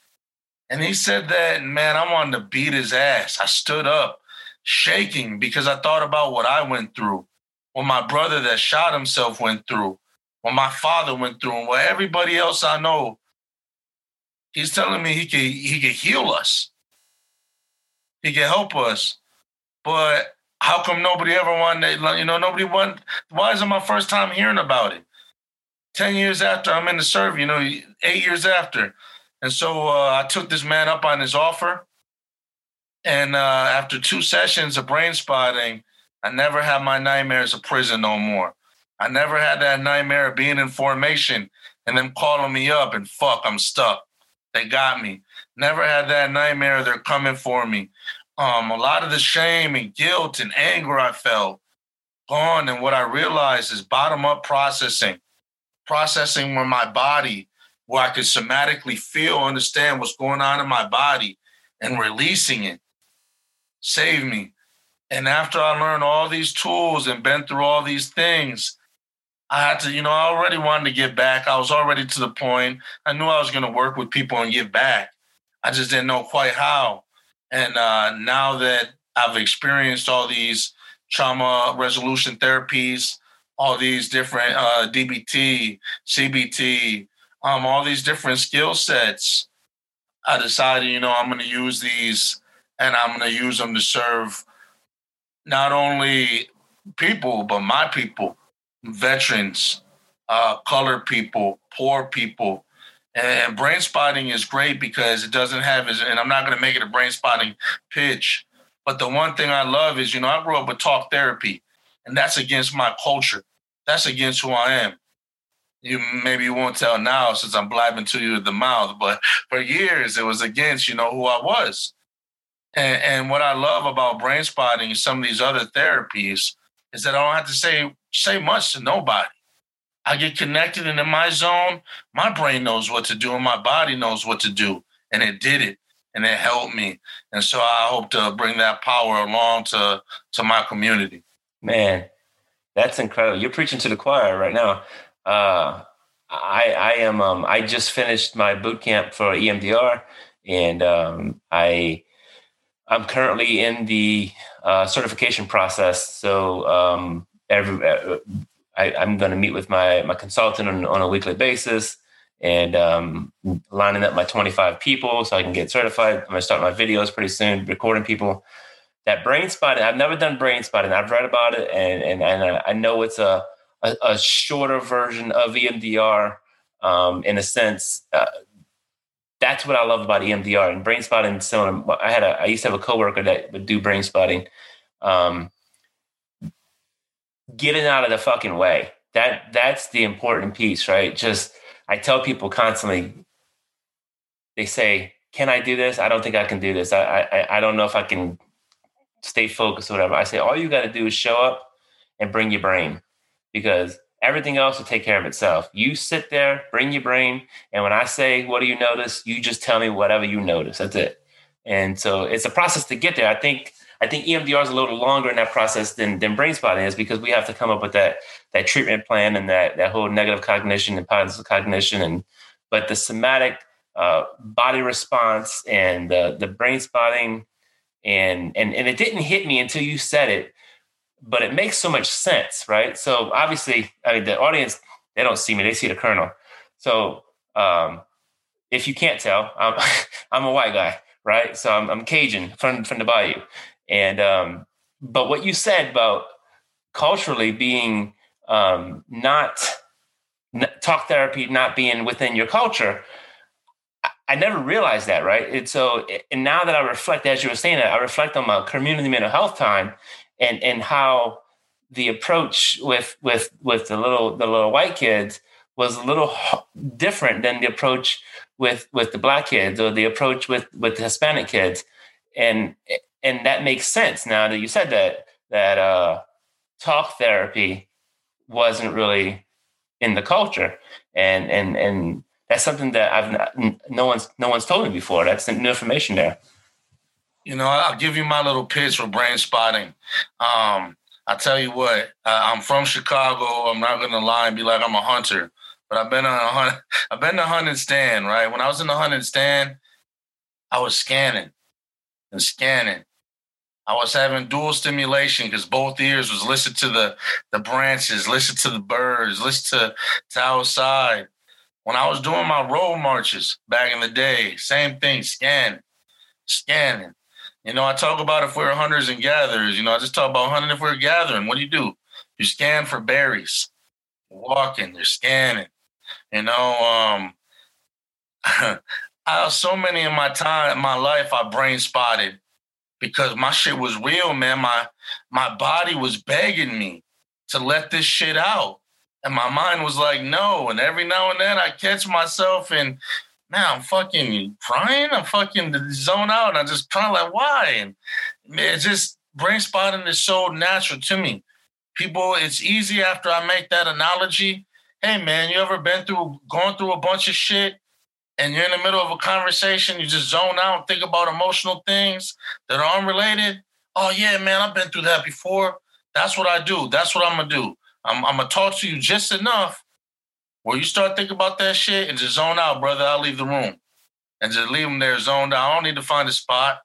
And he said that, and man, I wanted to beat his ass. I stood up shaking because I thought about what I went through, what my brother that shot himself went through, what my father went through, and what everybody else I know. He's telling me he could he could heal us. He can help us. But how come nobody ever wanted, you know, nobody want why is it my first time hearing about it? 10 years after I'm in the service, you know, eight years after. And so uh, I took this man up on his offer. And uh, after two sessions of brain spotting, I never had my nightmares of prison no more. I never had that nightmare of being in formation and them calling me up and fuck, I'm stuck. They got me. Never had that nightmare they're coming for me. Um, a lot of the shame and guilt and anger I felt gone. And what I realized is bottom up processing processing with my body where I could somatically feel, understand what's going on in my body and releasing it. Save me. And after I learned all these tools and been through all these things, I had to, you know, I already wanted to give back. I was already to the point. I knew I was going to work with people and give back. I just didn't know quite how. And uh, now that I've experienced all these trauma resolution therapies, all these different uh, DBT, CBT, um, all these different skill sets. I decided, you know, I'm going to use these and I'm going to use them to serve not only people, but my people, veterans, uh, colored people, poor people. And brain spotting is great because it doesn't have, and I'm not going to make it a brain spotting pitch. But the one thing I love is, you know, I grew up with talk therapy and that's against my culture. That's against who I am. you maybe you won't tell now since I'm blabbing to you at the mouth, but for years it was against, you know, who I was. And, and what I love about brain spotting and some of these other therapies is that I don't have to say say much to nobody. I get connected and in my zone, my brain knows what to do and my body knows what to do. And it did it and it helped me. And so I hope to bring that power along to to my community. Man, that's incredible. You're preaching to the choir right now. Uh, I I am um, I just finished my boot camp for EMDR, and um, I I'm currently in the uh, certification process. So um, every uh, I, am going to meet with my my consultant on, on a weekly basis and um, lining up my 25 people so I can get certified. I'm going to start my videos pretty soon, recording people. That brain spotting, I've never done brain spotting. I've read about it, and and, and I know it's a a, a shorter version of EMDR um, in a sense. Uh, that's what I love about EMDR and brain spotting. Similar, I had a I used to have a coworker that would do brain spotting. Um, getting out of the fucking way. That that's the important piece, right? Just I tell people constantly. They say, "Can I do this? I don't think I can do this. I I, I don't know if I can stay focused whatever." I say, all you got to do is show up and bring your brain because everything else will take care of itself. You sit there, bring your brain, and when I say, "What do you notice?" you just tell me whatever you notice. That's it. And so it's a process to get there. I think I think EMDR is a little longer in that process than than brain spotting is because we have to come up with that that treatment plan and that that whole negative cognition and positive cognition and but the somatic uh, body response and the the brain spotting and and and it didn't hit me until you said it but it makes so much sense, right? So obviously, I mean, the audience they don't see me; they see the colonel. So um, if you can't tell, I'm, I'm a white guy, right? So I'm, I'm Cajun from from the Bayou, and um, but what you said about culturally being um, not talk therapy not being within your culture I never realized that, right? And so, and now that I reflect, as you were saying that, I reflect on my community mental health time and and how the approach with with with the little the little white kids was a little different than the approach with with the black kids or the approach with with the Hispanic kids, and and that makes sense now that you said that that uh, talk therapy wasn't really in the culture, and and and that's something that I've not, no one's no one's told me before. That's new information there. You know, I'll give you my little pitch for brain spotting. Um, I tell you what, uh, I'm from Chicago. I'm not gonna lie and be like I'm a hunter, but I've been on a hunt. I've been to hunting stand. Right when I was in the hunting stand, I was scanning and scanning. I was having dual stimulation because both ears was listen to the the branches, listen to the birds, listen to, to outside. When I was doing my road marches back in the day, same thing, scanning, scanning. You know, I talk about if we're hunters and gatherers. You know, I just talk about hunting if we're gathering. What do you do? You scan for berries. Walking, you're scanning. You know, um, I so many in my time, in my life, I brain spotted because my shit was real, man. My my body was begging me to let this shit out. And my mind was like, no. And every now and then I catch myself and man, I'm fucking crying. I'm fucking zone out. And I'm just kind of like, why? And it just brain spotting is so natural to me. People, it's easy after I make that analogy. Hey man, you ever been through going through a bunch of shit and you're in the middle of a conversation, you just zone out, think about emotional things that are unrelated? Oh yeah, man, I've been through that before. That's what I do. That's what I'm gonna do. I'm, I'm gonna talk to you just enough where you start thinking about that shit and just zone out, brother, I'll leave the room. And just leave him there zoned out. I don't need to find a spot.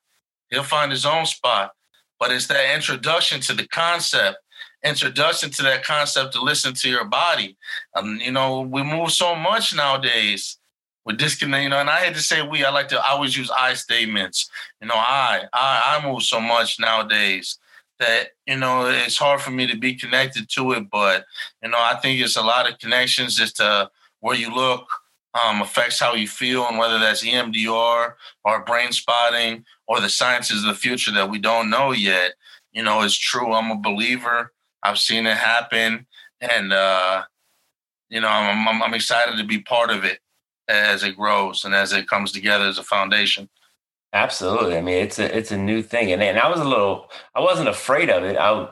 He'll find his own spot. But it's that introduction to the concept, introduction to that concept to listen to your body. Um, you know, we move so much nowadays. We're disconnecting, you know, and I had to say we, I like to always use I statements. You know, I, I, I move so much nowadays that you know it's hard for me to be connected to it but you know i think it's a lot of connections as to where you look um, affects how you feel and whether that's emdr or brain spotting or the sciences of the future that we don't know yet you know it's true i'm a believer i've seen it happen and uh you know, I'm, I'm, I'm excited to be part of it as it grows and as it comes together as a foundation. Absolutely. I mean, it's a it's a new thing, and and I was a little, I wasn't afraid of it. I,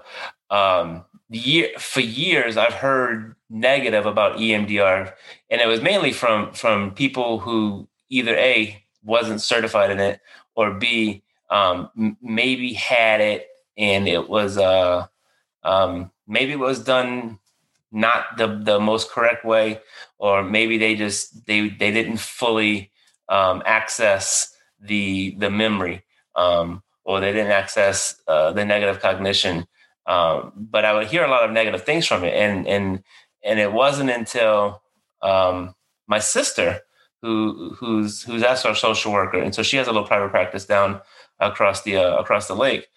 um, year for years I've heard negative about EMDR, and it was mainly from from people who either a wasn't certified in it or b um, maybe had it and it was uh um, maybe it was done not the the most correct way, or maybe they just they they didn't fully um, access the the memory, um, or they didn't access uh, the negative cognition. Um, but I would hear a lot of negative things from it, and and and it wasn't until um, my sister, who who's who's also a social worker, and so she has a little private practice down across the uh, across the lake,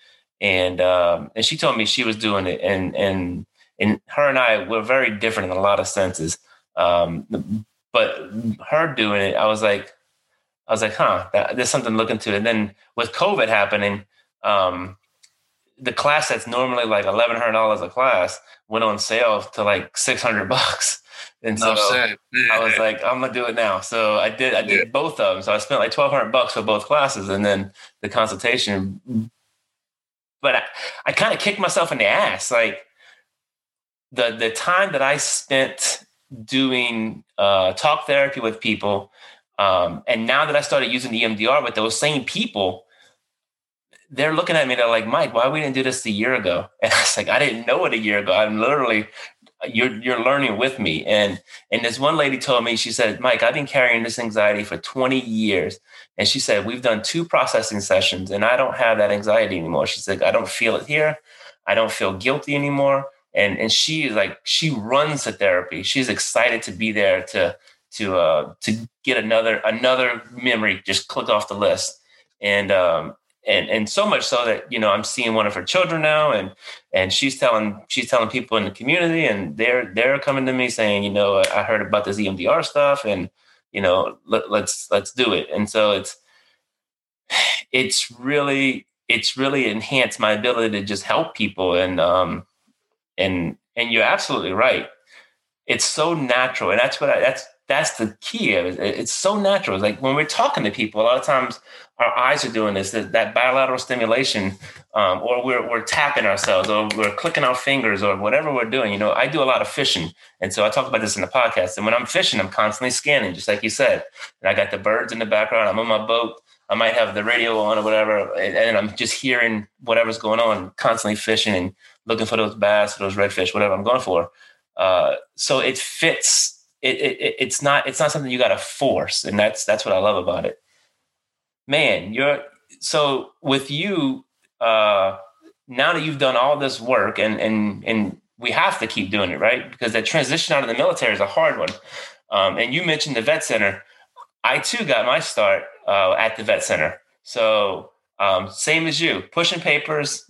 and um, and she told me she was doing it, and and and her and I were very different in a lot of senses. Um, but her doing it, I was like, I was like, huh, that, there's something to look into. And then with COVID happening, um, the class that's normally like eleven hundred dollars a class went on sale to like six hundred bucks. And so yeah. I was like, I'm gonna do it now. So I did. I did yeah. both of them. So I spent like twelve hundred bucks for both classes, and then the consultation. But I, I kind of kicked myself in the ass. Like the the time that I spent doing uh, talk therapy with people, um, and now that I started using the EMDR with those same people, they're looking at me. They're like, "Mike, why we didn't do this a year ago?" And I was like, "I didn't know it a year ago. I'm literally." You're you're learning with me, and and this one lady told me she said, Mike, I've been carrying this anxiety for 20 years, and she said we've done two processing sessions, and I don't have that anxiety anymore. She said I don't feel it here, I don't feel guilty anymore and and she is like she runs the therapy. She's excited to be there to to uh to get another another memory just click off the list. And um and and so much so that you know I'm seeing one of her children now, and and she's telling she's telling people in the community, and they're they're coming to me saying, you know, I heard about this EMDR stuff, and you know, let, let's let's do it. And so it's it's really it's really enhanced my ability to just help people, and um, and and you're absolutely right. It's so natural, and that's what I, that's that's the key. It's so natural. It's like when we're talking to people, a lot of times our eyes are doing this, that, that bilateral stimulation, um, or we're, we're tapping ourselves, or we're clicking our fingers, or whatever we're doing. You know, I do a lot of fishing. And so I talk about this in the podcast. And when I'm fishing, I'm constantly scanning, just like you said. And I got the birds in the background. I'm on my boat. I might have the radio on or whatever. And I'm just hearing whatever's going on, constantly fishing and looking for those bass, those redfish, whatever I'm going for. Uh, so it fits. It, it, it's not it's not something you got to force, and that's that's what I love about it. Man, you're so with you uh, now that you've done all this work, and and and we have to keep doing it, right? Because that transition out of the military is a hard one. Um, and you mentioned the vet center. I too got my start uh, at the vet center. So um, same as you, pushing papers,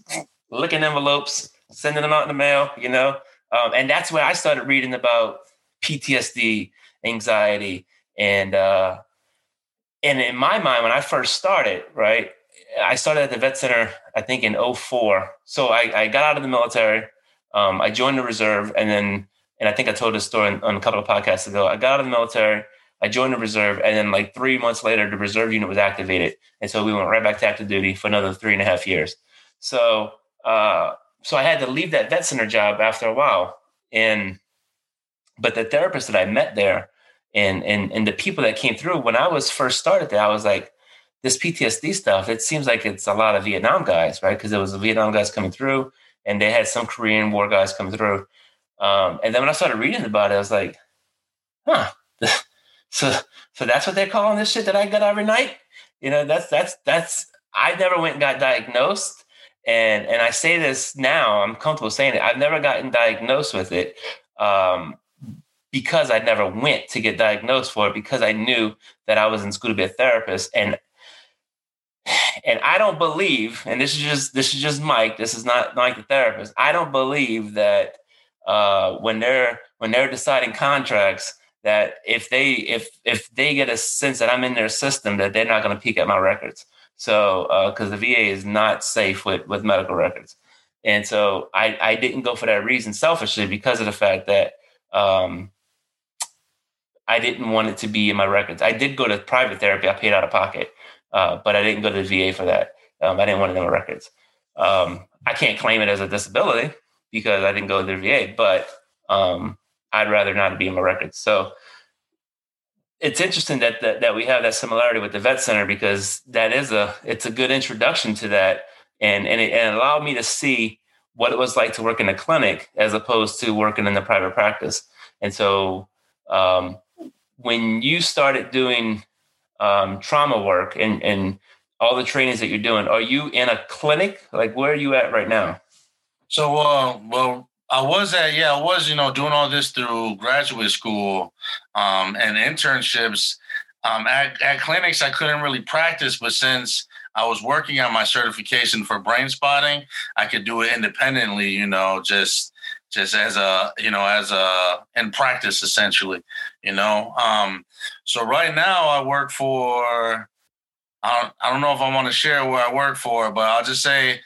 licking envelopes, sending them out in the mail, you know. Um, and that's where I started reading about PTSD, anxiety, and uh, and in my mind, when I first started, right, I started at the vet center, I think in 04. So I, I got out of the military, um, I joined the reserve, and then and I think I told this story on, on a couple of podcasts ago. I got out of the military, I joined the reserve, and then like three months later, the reserve unit was activated, and so we went right back to active duty for another three and a half years. So uh, so I had to leave that vet center job after a while. And but the therapist that I met there and and and the people that came through when I was first started there, I was like, this PTSD stuff, it seems like it's a lot of Vietnam guys, right? Because there was the Vietnam guys coming through and they had some Korean War guys coming through. Um, and then when I started reading about it, I was like, huh. so so that's what they're calling this shit that I got every night? You know, that's that's that's I never went and got diagnosed. And and I say this now, I'm comfortable saying it. I've never gotten diagnosed with it um, because I never went to get diagnosed for it because I knew that I was in school to be a therapist. And and I don't believe, and this is just this is just Mike. This is not Mike the therapist. I don't believe that uh, when they're when they're deciding contracts that if they if if they get a sense that I'm in their system that they're not going to peek at my records. So, because uh, the VA is not safe with, with medical records. And so I, I didn't go for that reason selfishly because of the fact that um, I didn't want it to be in my records. I did go to private therapy. I paid out of pocket, uh, but I didn't go to the VA for that. Um, I didn't want it in my records. Um, I can't claim it as a disability because I didn't go to the VA, but um, I'd rather not be in my records. So it's interesting that, that that we have that similarity with the vet center because that is a it's a good introduction to that and and it, and it allowed me to see what it was like to work in a clinic as opposed to working in the private practice. And so um, when you started doing um, trauma work and and all the trainings that you're doing, are you in a clinic? Like where are you at right now? So, uh, well, I was at yeah, I was you know doing all this through graduate school um, and internships. Um, at, at clinics, I couldn't really practice, but since I was working on my certification for brain spotting, I could do it independently. You know, just just as a you know as a in practice essentially. You know, um, so right now I work for I don't, I don't know if I want to share where I work for, but I'll just say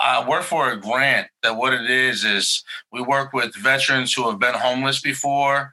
I work for a grant that what it is is we work with veterans who have been homeless before,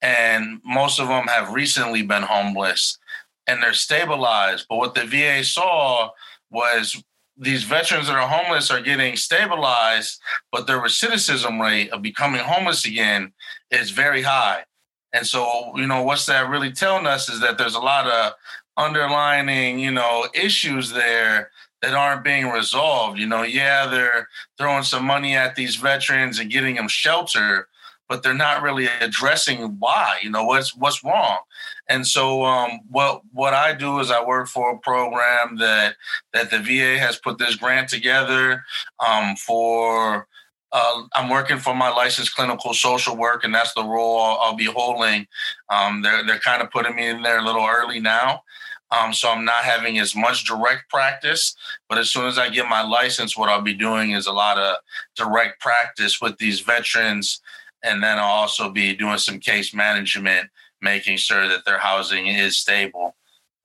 and most of them have recently been homeless and they're stabilized. But what the VA saw was these veterans that are homeless are getting stabilized, but their recidivism rate of becoming homeless again is very high. And so, you know, what's that really telling us is that there's a lot of underlining, you know, issues there that aren't being resolved. You know, yeah, they're throwing some money at these veterans and getting them shelter, but they're not really addressing why. You know, what's what's wrong. And so, um, what what I do is I work for a program that that the VA has put this grant together um, for uh, I'm working for my licensed clinical social work, and that's the role I'll, I'll be holding. Um, they're they're kind of putting me in there a little early now, um, so I'm not having as much direct practice. But as soon as I get my license, what I'll be doing is a lot of direct practice with these veterans, and then I'll also be doing some case management, making sure that their housing is stable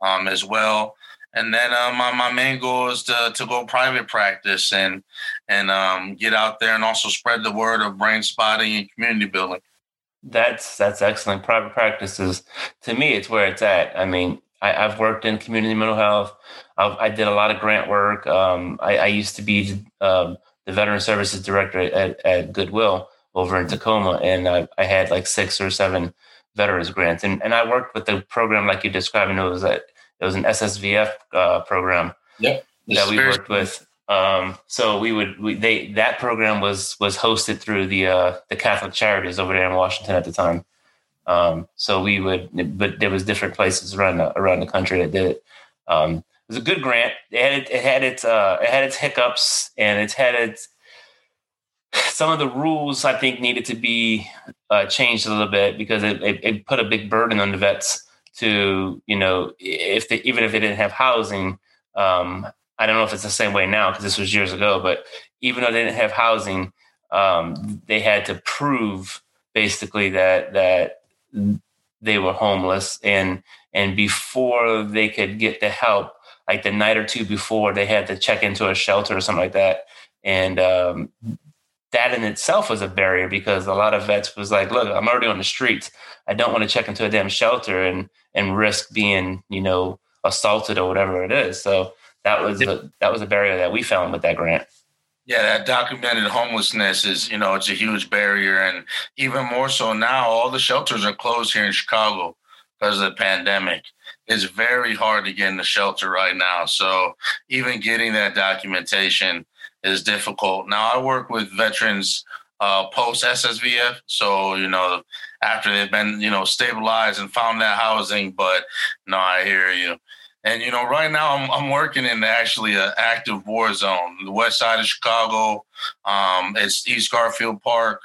um, as well and then uh, my my main goal is to to go private practice and and um, get out there and also spread the word of brain spotting and community building. That's that's excellent. Private practice is to me, it's where it's at. I mean, I, have worked in community mental health. I've, i did a lot of grant work. Um, I, I, used to be um, the veteran services director at, at, Goodwill over in Tacoma, and I, I, had like six or seven veterans grants, and and I worked with the program like you described. And it was at it was an SSVF uh, program yep. that we worked with. Um, so we would we, they that program was was hosted through the uh, the Catholic Charities over there in Washington at the time. Um, so we would, but there was different places around the, around the country that did it. Um, it was a good grant. It had it, it had its uh, it had its hiccups and it had its some of the rules I think needed to be uh, changed a little bit because it, it, it, put a big burden on the vets to you know if they even if they didn't have housing um, i don't know if it's the same way now because this was years ago but even though they didn't have housing um, they had to prove basically that that they were homeless. And and before they could get the help like the night or two before they had to check into a shelter or something like that. And um, that in itself was a barrier because a lot of vets was like, look, I'm already on the streets. I don't want to check into a damn shelter. And and risk being, you know, assaulted or whatever it is. So that was a, that was a barrier that we found with that grant. Yeah, that documented homelessness is, you know, it's a huge barrier. And even more so now, all the shelters are closed here in Chicago because of the pandemic. It's very hard to get in the shelter right now. So even getting that documentation is difficult. Now I work with veterans uh, post SSVF, so you know after they've been you know stabilized and found that housing. But no, I hear you. And you know, right now I'm I'm working in actually an active war zone, the west side of Chicago. Um, it's East Garfield Park.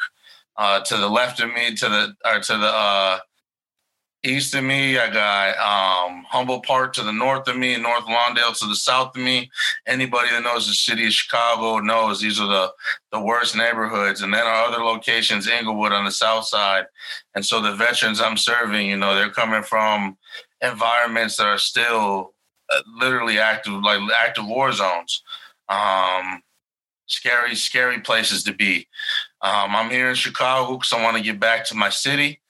Uh, to the left of me, to the or to the uh, east of me. I got um, Humboldt Park to the north of me, North Lawndale to the south of me. Anybody that knows the city of Chicago knows these are the, the worst neighborhoods. And then our other locations, Englewood on the south side. And so the veterans I'm serving, you know, they're coming from environments that are still uh, literally active, like active war zones. Um, scary, scary places to be. Um, I'm here in Chicago because I want to get back to my city.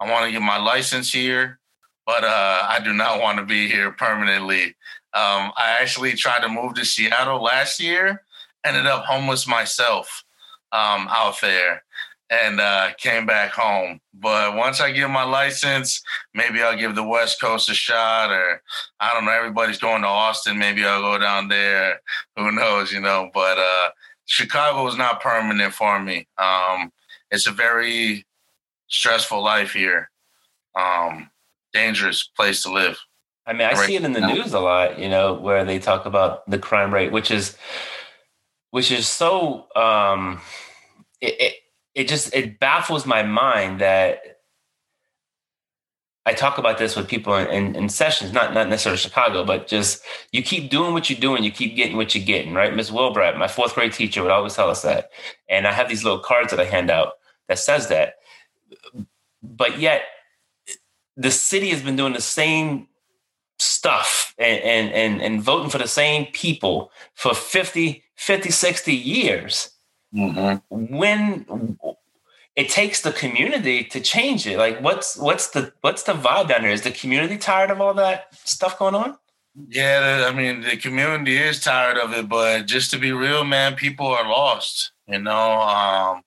I want to get my license here, but uh, I do not want to be here permanently. Um, I actually tried to move to Seattle last year, ended up homeless myself um, out there, and uh, came back home. But once I get my license, maybe I'll give the West Coast a shot, or I don't know. Everybody's going to Austin. Maybe I'll go down there. Who knows, you know? But uh, Chicago is not permanent for me. Um, it's a very stressful life here. Um, dangerous place to live. I mean, I see it in the news a lot, you know, where they talk about the crime rate, which is, which is so, um, it, it, it just, it baffles my mind that I talk about this with people in, in, in, sessions, not not necessarily Chicago, but just you keep doing what you're doing, you keep getting what you're getting, right? Miss Wilbrat, my fourth grade teacher, would always tell us that, and I have these little cards that I hand out that says that. But yet, the city has been doing the same stuff and, and, and, and voting for the same people for 50, 50 60 years. Mm-hmm. When it takes the community to change it. Like what's what's the what's the vibe down there? Is the community tired of all that stuff going on? Yeah, I mean the community is tired of it, but just to be real, man, people are lost, you know. Um,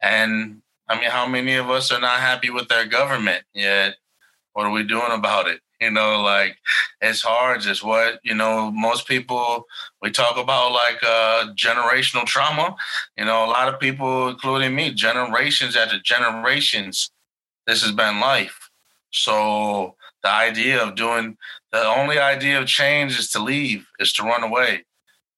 and I mean, how many of us are not happy with their government yet? What are we doing about it? You know, like it's hard. Just what you know. Most people we talk about like uh, generational trauma. You know, a lot of people, including me, generations after generations, this has been life. So the idea of doing the only idea of change is to leave, is to run away.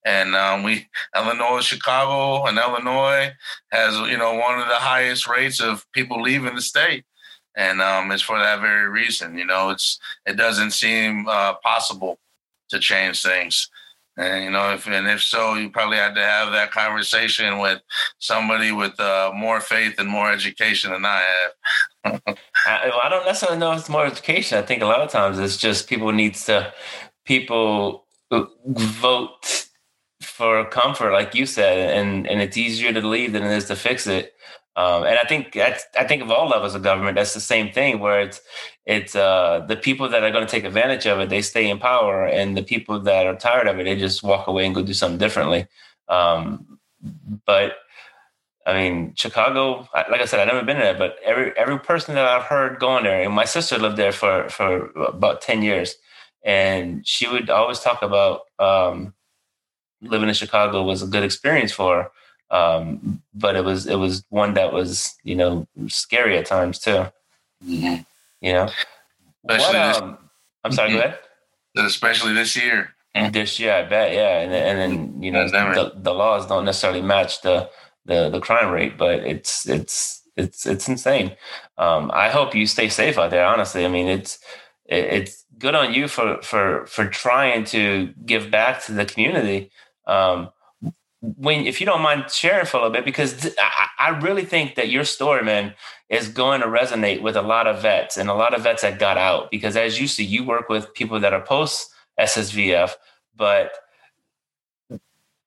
And um, we, Illinois, Chicago, and Illinois has you know one of the highest rates of people leaving the state and um, it's for that very reason. You know, it's it doesn't seem uh, possible to change things. And you know, if and if so, you probably had to have that conversation with somebody with uh, more faith and more education than I have. I, I, don't necessarily know it's more education. I think a lot of times it's just people needs to people vote for comfort, like you said, and and it's easier to leave than it is to fix it. Um, and I think that's, I think of all levels of government, that's the same thing where it's, it's uh, the people that are going to take advantage of it, they stay in power and the people that are tired of it, they just walk away and go do something differently. Um, but I mean, Chicago, like I said, I've never been there, but every, every person that I've heard going there, and my sister lived there for, for about 10 years and she would always talk about, um, living in Chicago was a good experience for her um, but it was it was one that was you know scary at times too. Mm-hmm. You know, especially what, um, this, I'm sorry. Mm-hmm. Go ahead. Especially this year. This year, I bet. Yeah, and and then you know the, the laws don't necessarily match the the the crime rate, but it's it's it's it's insane. Um, I hope you stay safe out there. Honestly, I mean it's it's good on you for for for trying to give back to the community. Um, when if you don't mind sharing for a little bit because th- I, I, really think that your story man is going to resonate with a lot of vets and a lot of vets that got out because as you see you work with people that are post ssvf but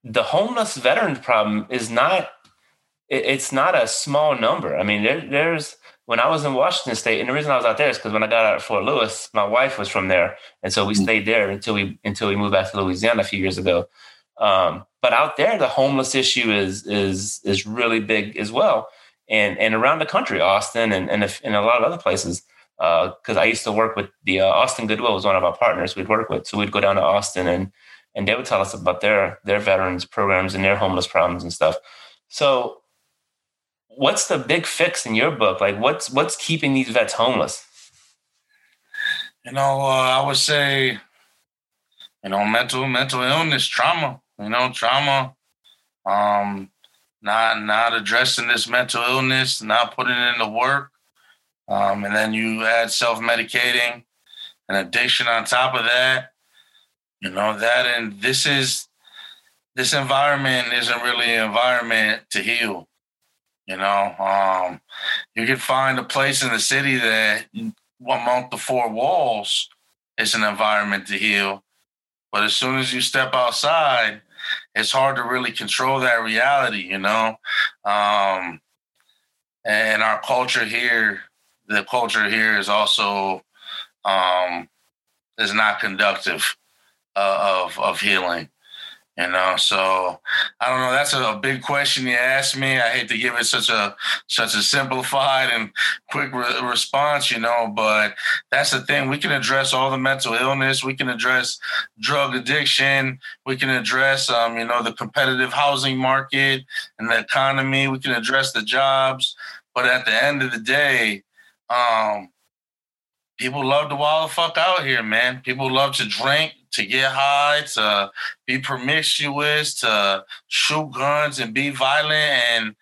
the homeless veterans problem is not it, it's not a small number i mean there, there's when i was in washington state and the reason i was out there is because when i got out at fort lewis my wife was from there and so we mm-hmm. stayed there until we until we moved back to louisiana a few years ago um, but out there, the homeless issue is is is really big as well, and and around the country, Austin and and, and a lot of other places. Because uh, I used to work with the uh, Austin Goodwill was one of our partners we'd work with, so we'd go down to Austin and and they would tell us about their their veterans programs and their homeless problems and stuff. So, what's the big fix in your book? Like, what's what's keeping these vets homeless? You know, uh, I would say, you know, mental mental illness, trauma you know, trauma, um, not not addressing this mental illness, not putting in the work, um, and then you add self medicating, and addiction on top of that. You know that, and this is this environment isn't really an environment to heal. You know, um, you can find a place in the city that among the four walls is an environment to heal. But as soon as you step outside, it's hard to really control that reality, you know. Um, and our culture here the culture here is also um, is not conductive uh, of of healing. You know, so I don't know. That's a, big question you asked me. I hate to give it such a such a simplified and quick re- response, you know, but that's the thing. We can address all the mental illness. We can address drug addiction. We can address, um, you know, the competitive housing market and the economy. We can address the jobs. But at the end of the day, um, people love to wild the fuck out here, man. People love to drink, to get high, to be promiscuous, to shoot guns and be violent, and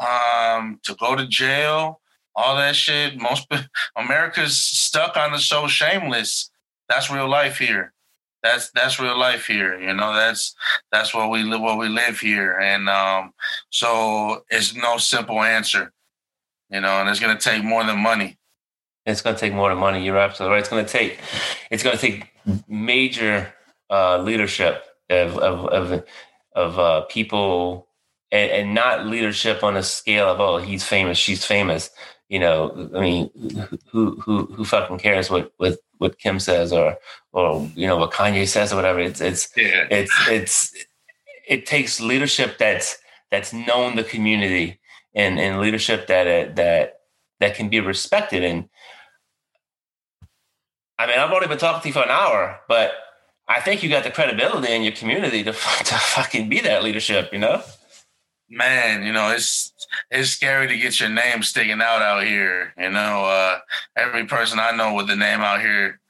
um, to go to jail. All that shit. Most America's stuck on the show Shameless. That's real life here. That's that's real life here. You know, that's that's what we live. What we live here, and um, so it's no simple answer. You know, and it's gonna take more than money. It's going to take more than money. You're absolutely right. It's going to take it's going to take major uh, leadership of of of, of uh, people and, and, not leadership on a scale of oh he's famous she's famous. You know I mean who who who fucking cares what what what Kim says or or you know what Kanye says or whatever. It's it's yeah. it's it's it takes leadership that's that's known the community and and leadership that that that can be respected. And I mean, I've only been talking to you for an hour, but I think you got the credibility in your community to, to fucking be that leadership, you know? Man, you know, it's it's scary to get your name sticking out out here. You know, uh, every person I know with the name out here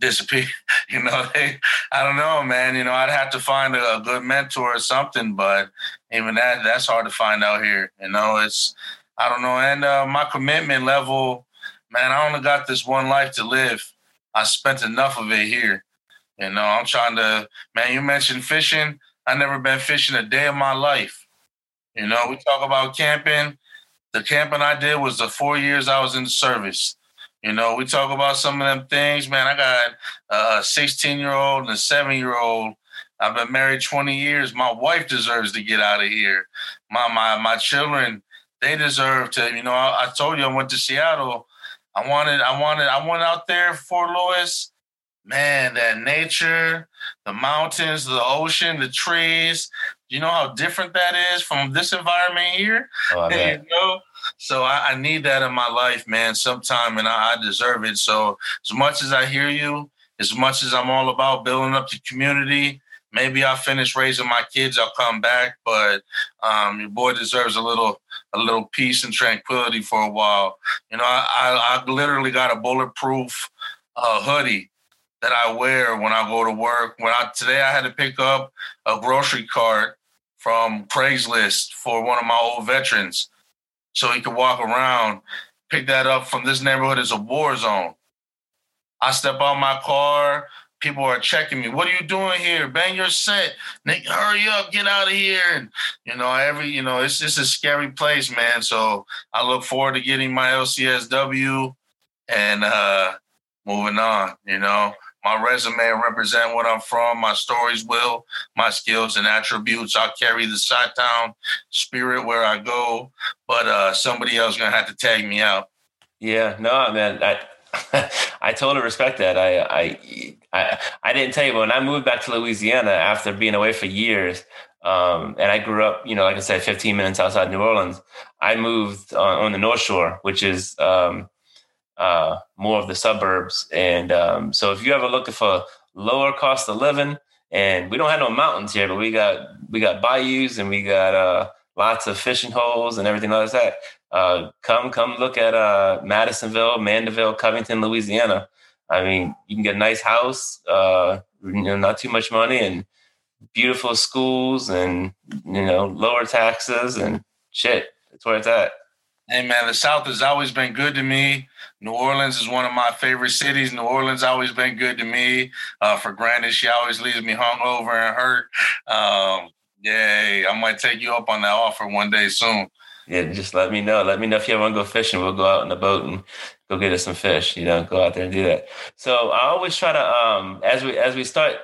disappear. You know, they, I don't know, man. You know, I'd have to find a, a, good mentor or something, but even that, that's hard to find out here. You know, it's, I don't know. And uh, my commitment level man, I only got this one life to live. I spent enough of it here. You know, I'm trying to, man, you mentioned fishing. I never been fishing a day of my life. You know, we talk about camping. The camping I did was the four years I was in the service. You know, we talk about some of them things, man. I got a 16 year old and a seven year old. I've been married 20 years. My wife deserves to get out of here. My my my children, they deserve to, you know, I, I told you I went to Seattle I wanted, I wanted, I went out there Fort Lewis. Man, that nature, the mountains, the ocean, the trees. You know how different that is from this environment here. Oh, you know, so I, I, need that in my life, man. Sometime, and I, I deserve it. So as much as I hear you, as much as I'm all about building up the community, maybe I'll finish raising my kids. I'll come back, but um, your boy deserves a little a little peace and tranquility for a while. You know, I, I, I literally got a bulletproof uh, hoodie that I wear when I go to work. When I today I had to pick up a grocery cart from Craigslist for one of my old veterans, so he could walk around. Pick that up from this neighborhood is a war zone. I step out my car people are checking me. What are you doing here? Bang your set. Nick, hurry up, get out of here. And you know, every you know, it's just a scary place, man. So I look forward to getting my LCSW and uh moving on, you know. My resume represent what I'm from. My stories will, my skills and attributes. I'll carry the side town spirit where I go, but uh somebody else gonna have to tag me out. Yeah, no, man. I I totally respect that. I, I, I, I didn't tell you, but when I moved back to Louisiana after being away for years, um, and I grew up, you know, like I said, 15 minutes outside New Orleans. I moved on, on the North Shore, which is um, uh, more of the suburbs. And um, so, if you're ever looking for lower cost of living, and we don't have no mountains here, but we got we got bayous and we got uh, lots of fishing holes and everything like that uh, come come look at uh, Madisonville, Mandeville, Covington, Louisiana. I mean, you can get a nice house, uh, you know, not too much money, and beautiful schools, and you know, lower taxes and shit. That's where it's at. Hey man, the South has always been good to me. New Orleans is one of my favorite cities. New Orleans always been good to me. Uh, for granted, she always leaves me hungover and hurt. Um, yay! I might take you up on that offer one day soon yeah, just let me know. Let me know if you ever want to go fishing. We'll go out in the boat and go get us some fish. You know, go out there and do that. So I always try to um as we as we start,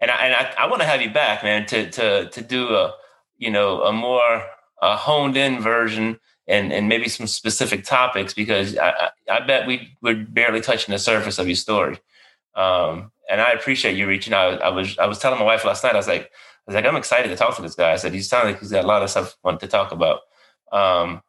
and I and I, I want to have you back, man, to to to do a you know a more a honed in version and and maybe some specific topics because I, I bet we we're barely touching the surface of your story. Um, and I appreciate you reaching out. I was I was telling my wife last night. I was like, I was like, I'm excited to talk to this guy. I said, he's sounding like he's got a lot of stuff want to talk about. Um,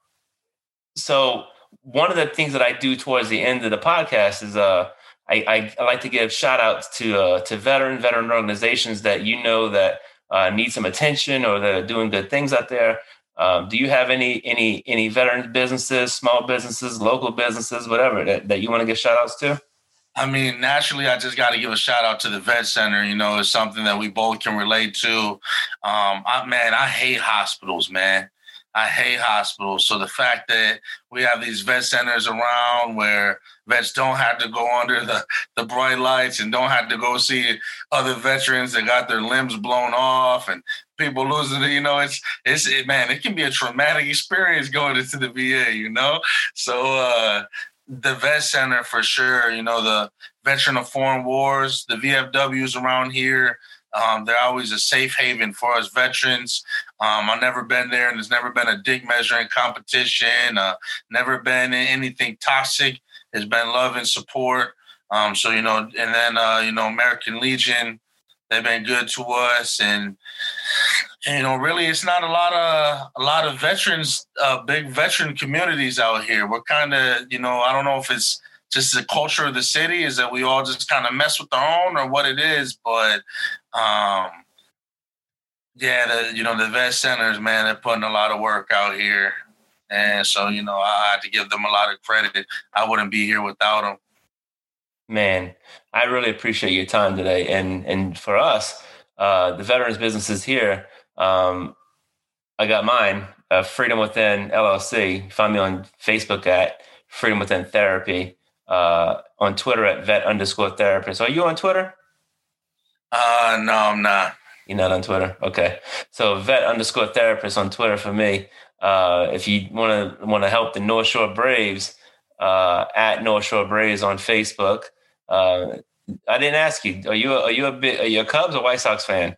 so one of the things that I do towards the end of the podcast is uh, I, I, I like to give shout outs to uh, to veteran veteran organizations that you know that uh, need some attention or that are doing good things out there. Um, do you have any any any veteran businesses, small businesses, local businesses, whatever that, that you want to give shout outs to? I mean, naturally, I just got to give a shout out to the vet center. You know, it's something that we both can relate to. Um, I, man, I hate hospitals, man. I hate hospitals. So the fact that we have these vet centers around where vets don't have to go under the, the bright lights and don't have to go see other veterans that got their limbs blown off and people losing it, you know, it's it's it, man, it can be a traumatic experience going into the VA, you know? So uh the vet center for sure, you know, the veteran of foreign wars, the VFWs around here, um, they're always a safe haven for us veterans. Um, I've never been there, and there's never been a dick measuring competition. Uh, never been anything toxic. It's been love and support. Um, so you know, and then uh, you know, American Legion, they've been good to us, and, you know, really, it's not a lot of a lot of veterans, uh, big veteran communities out here. We're kind of, you know, I don't know if it's just the culture of the city is that we all just kind of mess with our own or what it is, but um, yeah, the you know the vet centers, man, they're putting a lot of work out here, and so you know I had to give them a lot of credit. I wouldn't be here without them. Man, I really appreciate your time today, and and for us, uh, the veterans businesses here, um, I got mine, uh, Freedom Within LLC. Find me on Facebook at Freedom Within Therapy, uh, on Twitter at Vet underscore Therapist. Are you on Twitter? Uh, no, I'm not. You're not on Twitter. Okay. So vet underscore therapist on Twitter for me. Uh, if you want to want to help the North Shore Braves, uh, at North Shore Braves on Facebook. Uh, I didn't ask you. Are you a, are you a bit are you a Cubs or White Sox fan?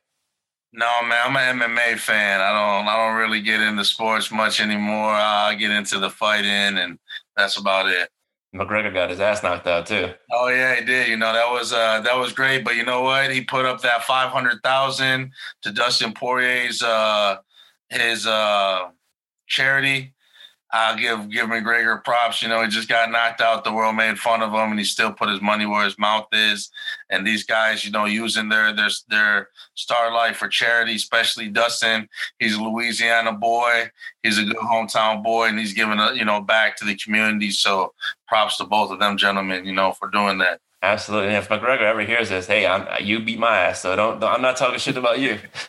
No, man, I'm an MMA fan. I don't I don't really get into sports much anymore. I get into the fighting, and that's about it. McGregor got his ass knocked out too. Oh yeah, he did. You know that was uh, that was great. But you know what? He put up that five hundred thousand to Dustin Poirier's uh, his uh, charity. I'll give give McGregor props. You know, he just got knocked out. The world made fun of him, and he still put his money where his mouth is. And these guys, you know, using their their their star life for charity, especially Dustin. He's a Louisiana boy. He's a good hometown boy, and he's giving a you know back to the community. So props to both of them gentlemen, you know, for doing that. Absolutely. And if McGregor ever hears this, hey, I'm, you beat my ass, so don't, don't I'm not talking shit about you.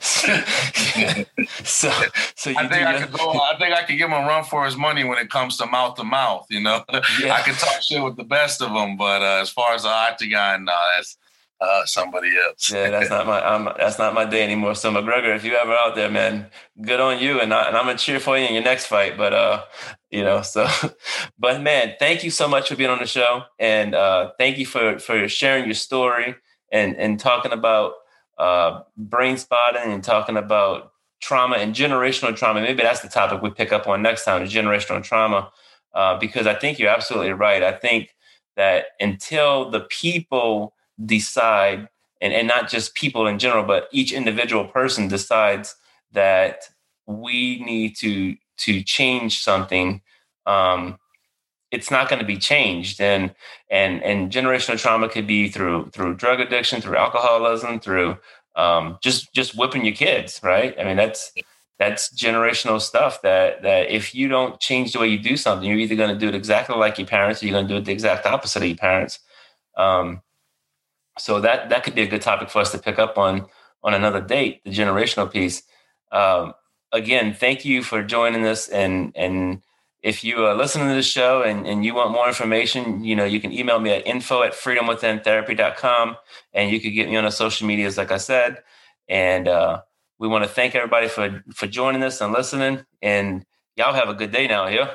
so, so you I think I could go. I think I could give him a run for his money when it comes to mouth to mouth. You know, yeah. I can talk shit with the best of them, but uh, as far as the octagon, no, that's uh, somebody else. yeah, that's not my I'm, that's not my day anymore. So McGregor, if you ever out there, man, good on you, and, I, and I'm gonna cheer for you in your next fight. But uh, you know, so, but man, thank you so much for being on the show, and uh, thank you for for sharing your story and and talking about uh, brain spotting and talking about trauma and generational trauma. Maybe that's the topic we pick up on next time: the generational trauma, uh, because I think you're absolutely right. I think that until the people decide and, and not just people in general but each individual person decides that we need to to change something um, it's not going to be changed. And and and generational trauma could be through through drug addiction through alcoholism through um, just just whipping your kids right? I mean that's that's generational stuff that that if you don't change the way you do something you're either going to do it exactly like your parents or you're going to do it the exact opposite of your parents. Um, so that that could be a good topic for us to pick up on on another date, the generational piece. Um, again, thank you for joining us. And and if you are listening to the show and, and you want more information, you know, you can email me at info at freedomwithintherapy.com and you can get me on the social medias, like I said. And uh, we want to thank everybody for for joining us and listening. And y'all have a good day now here.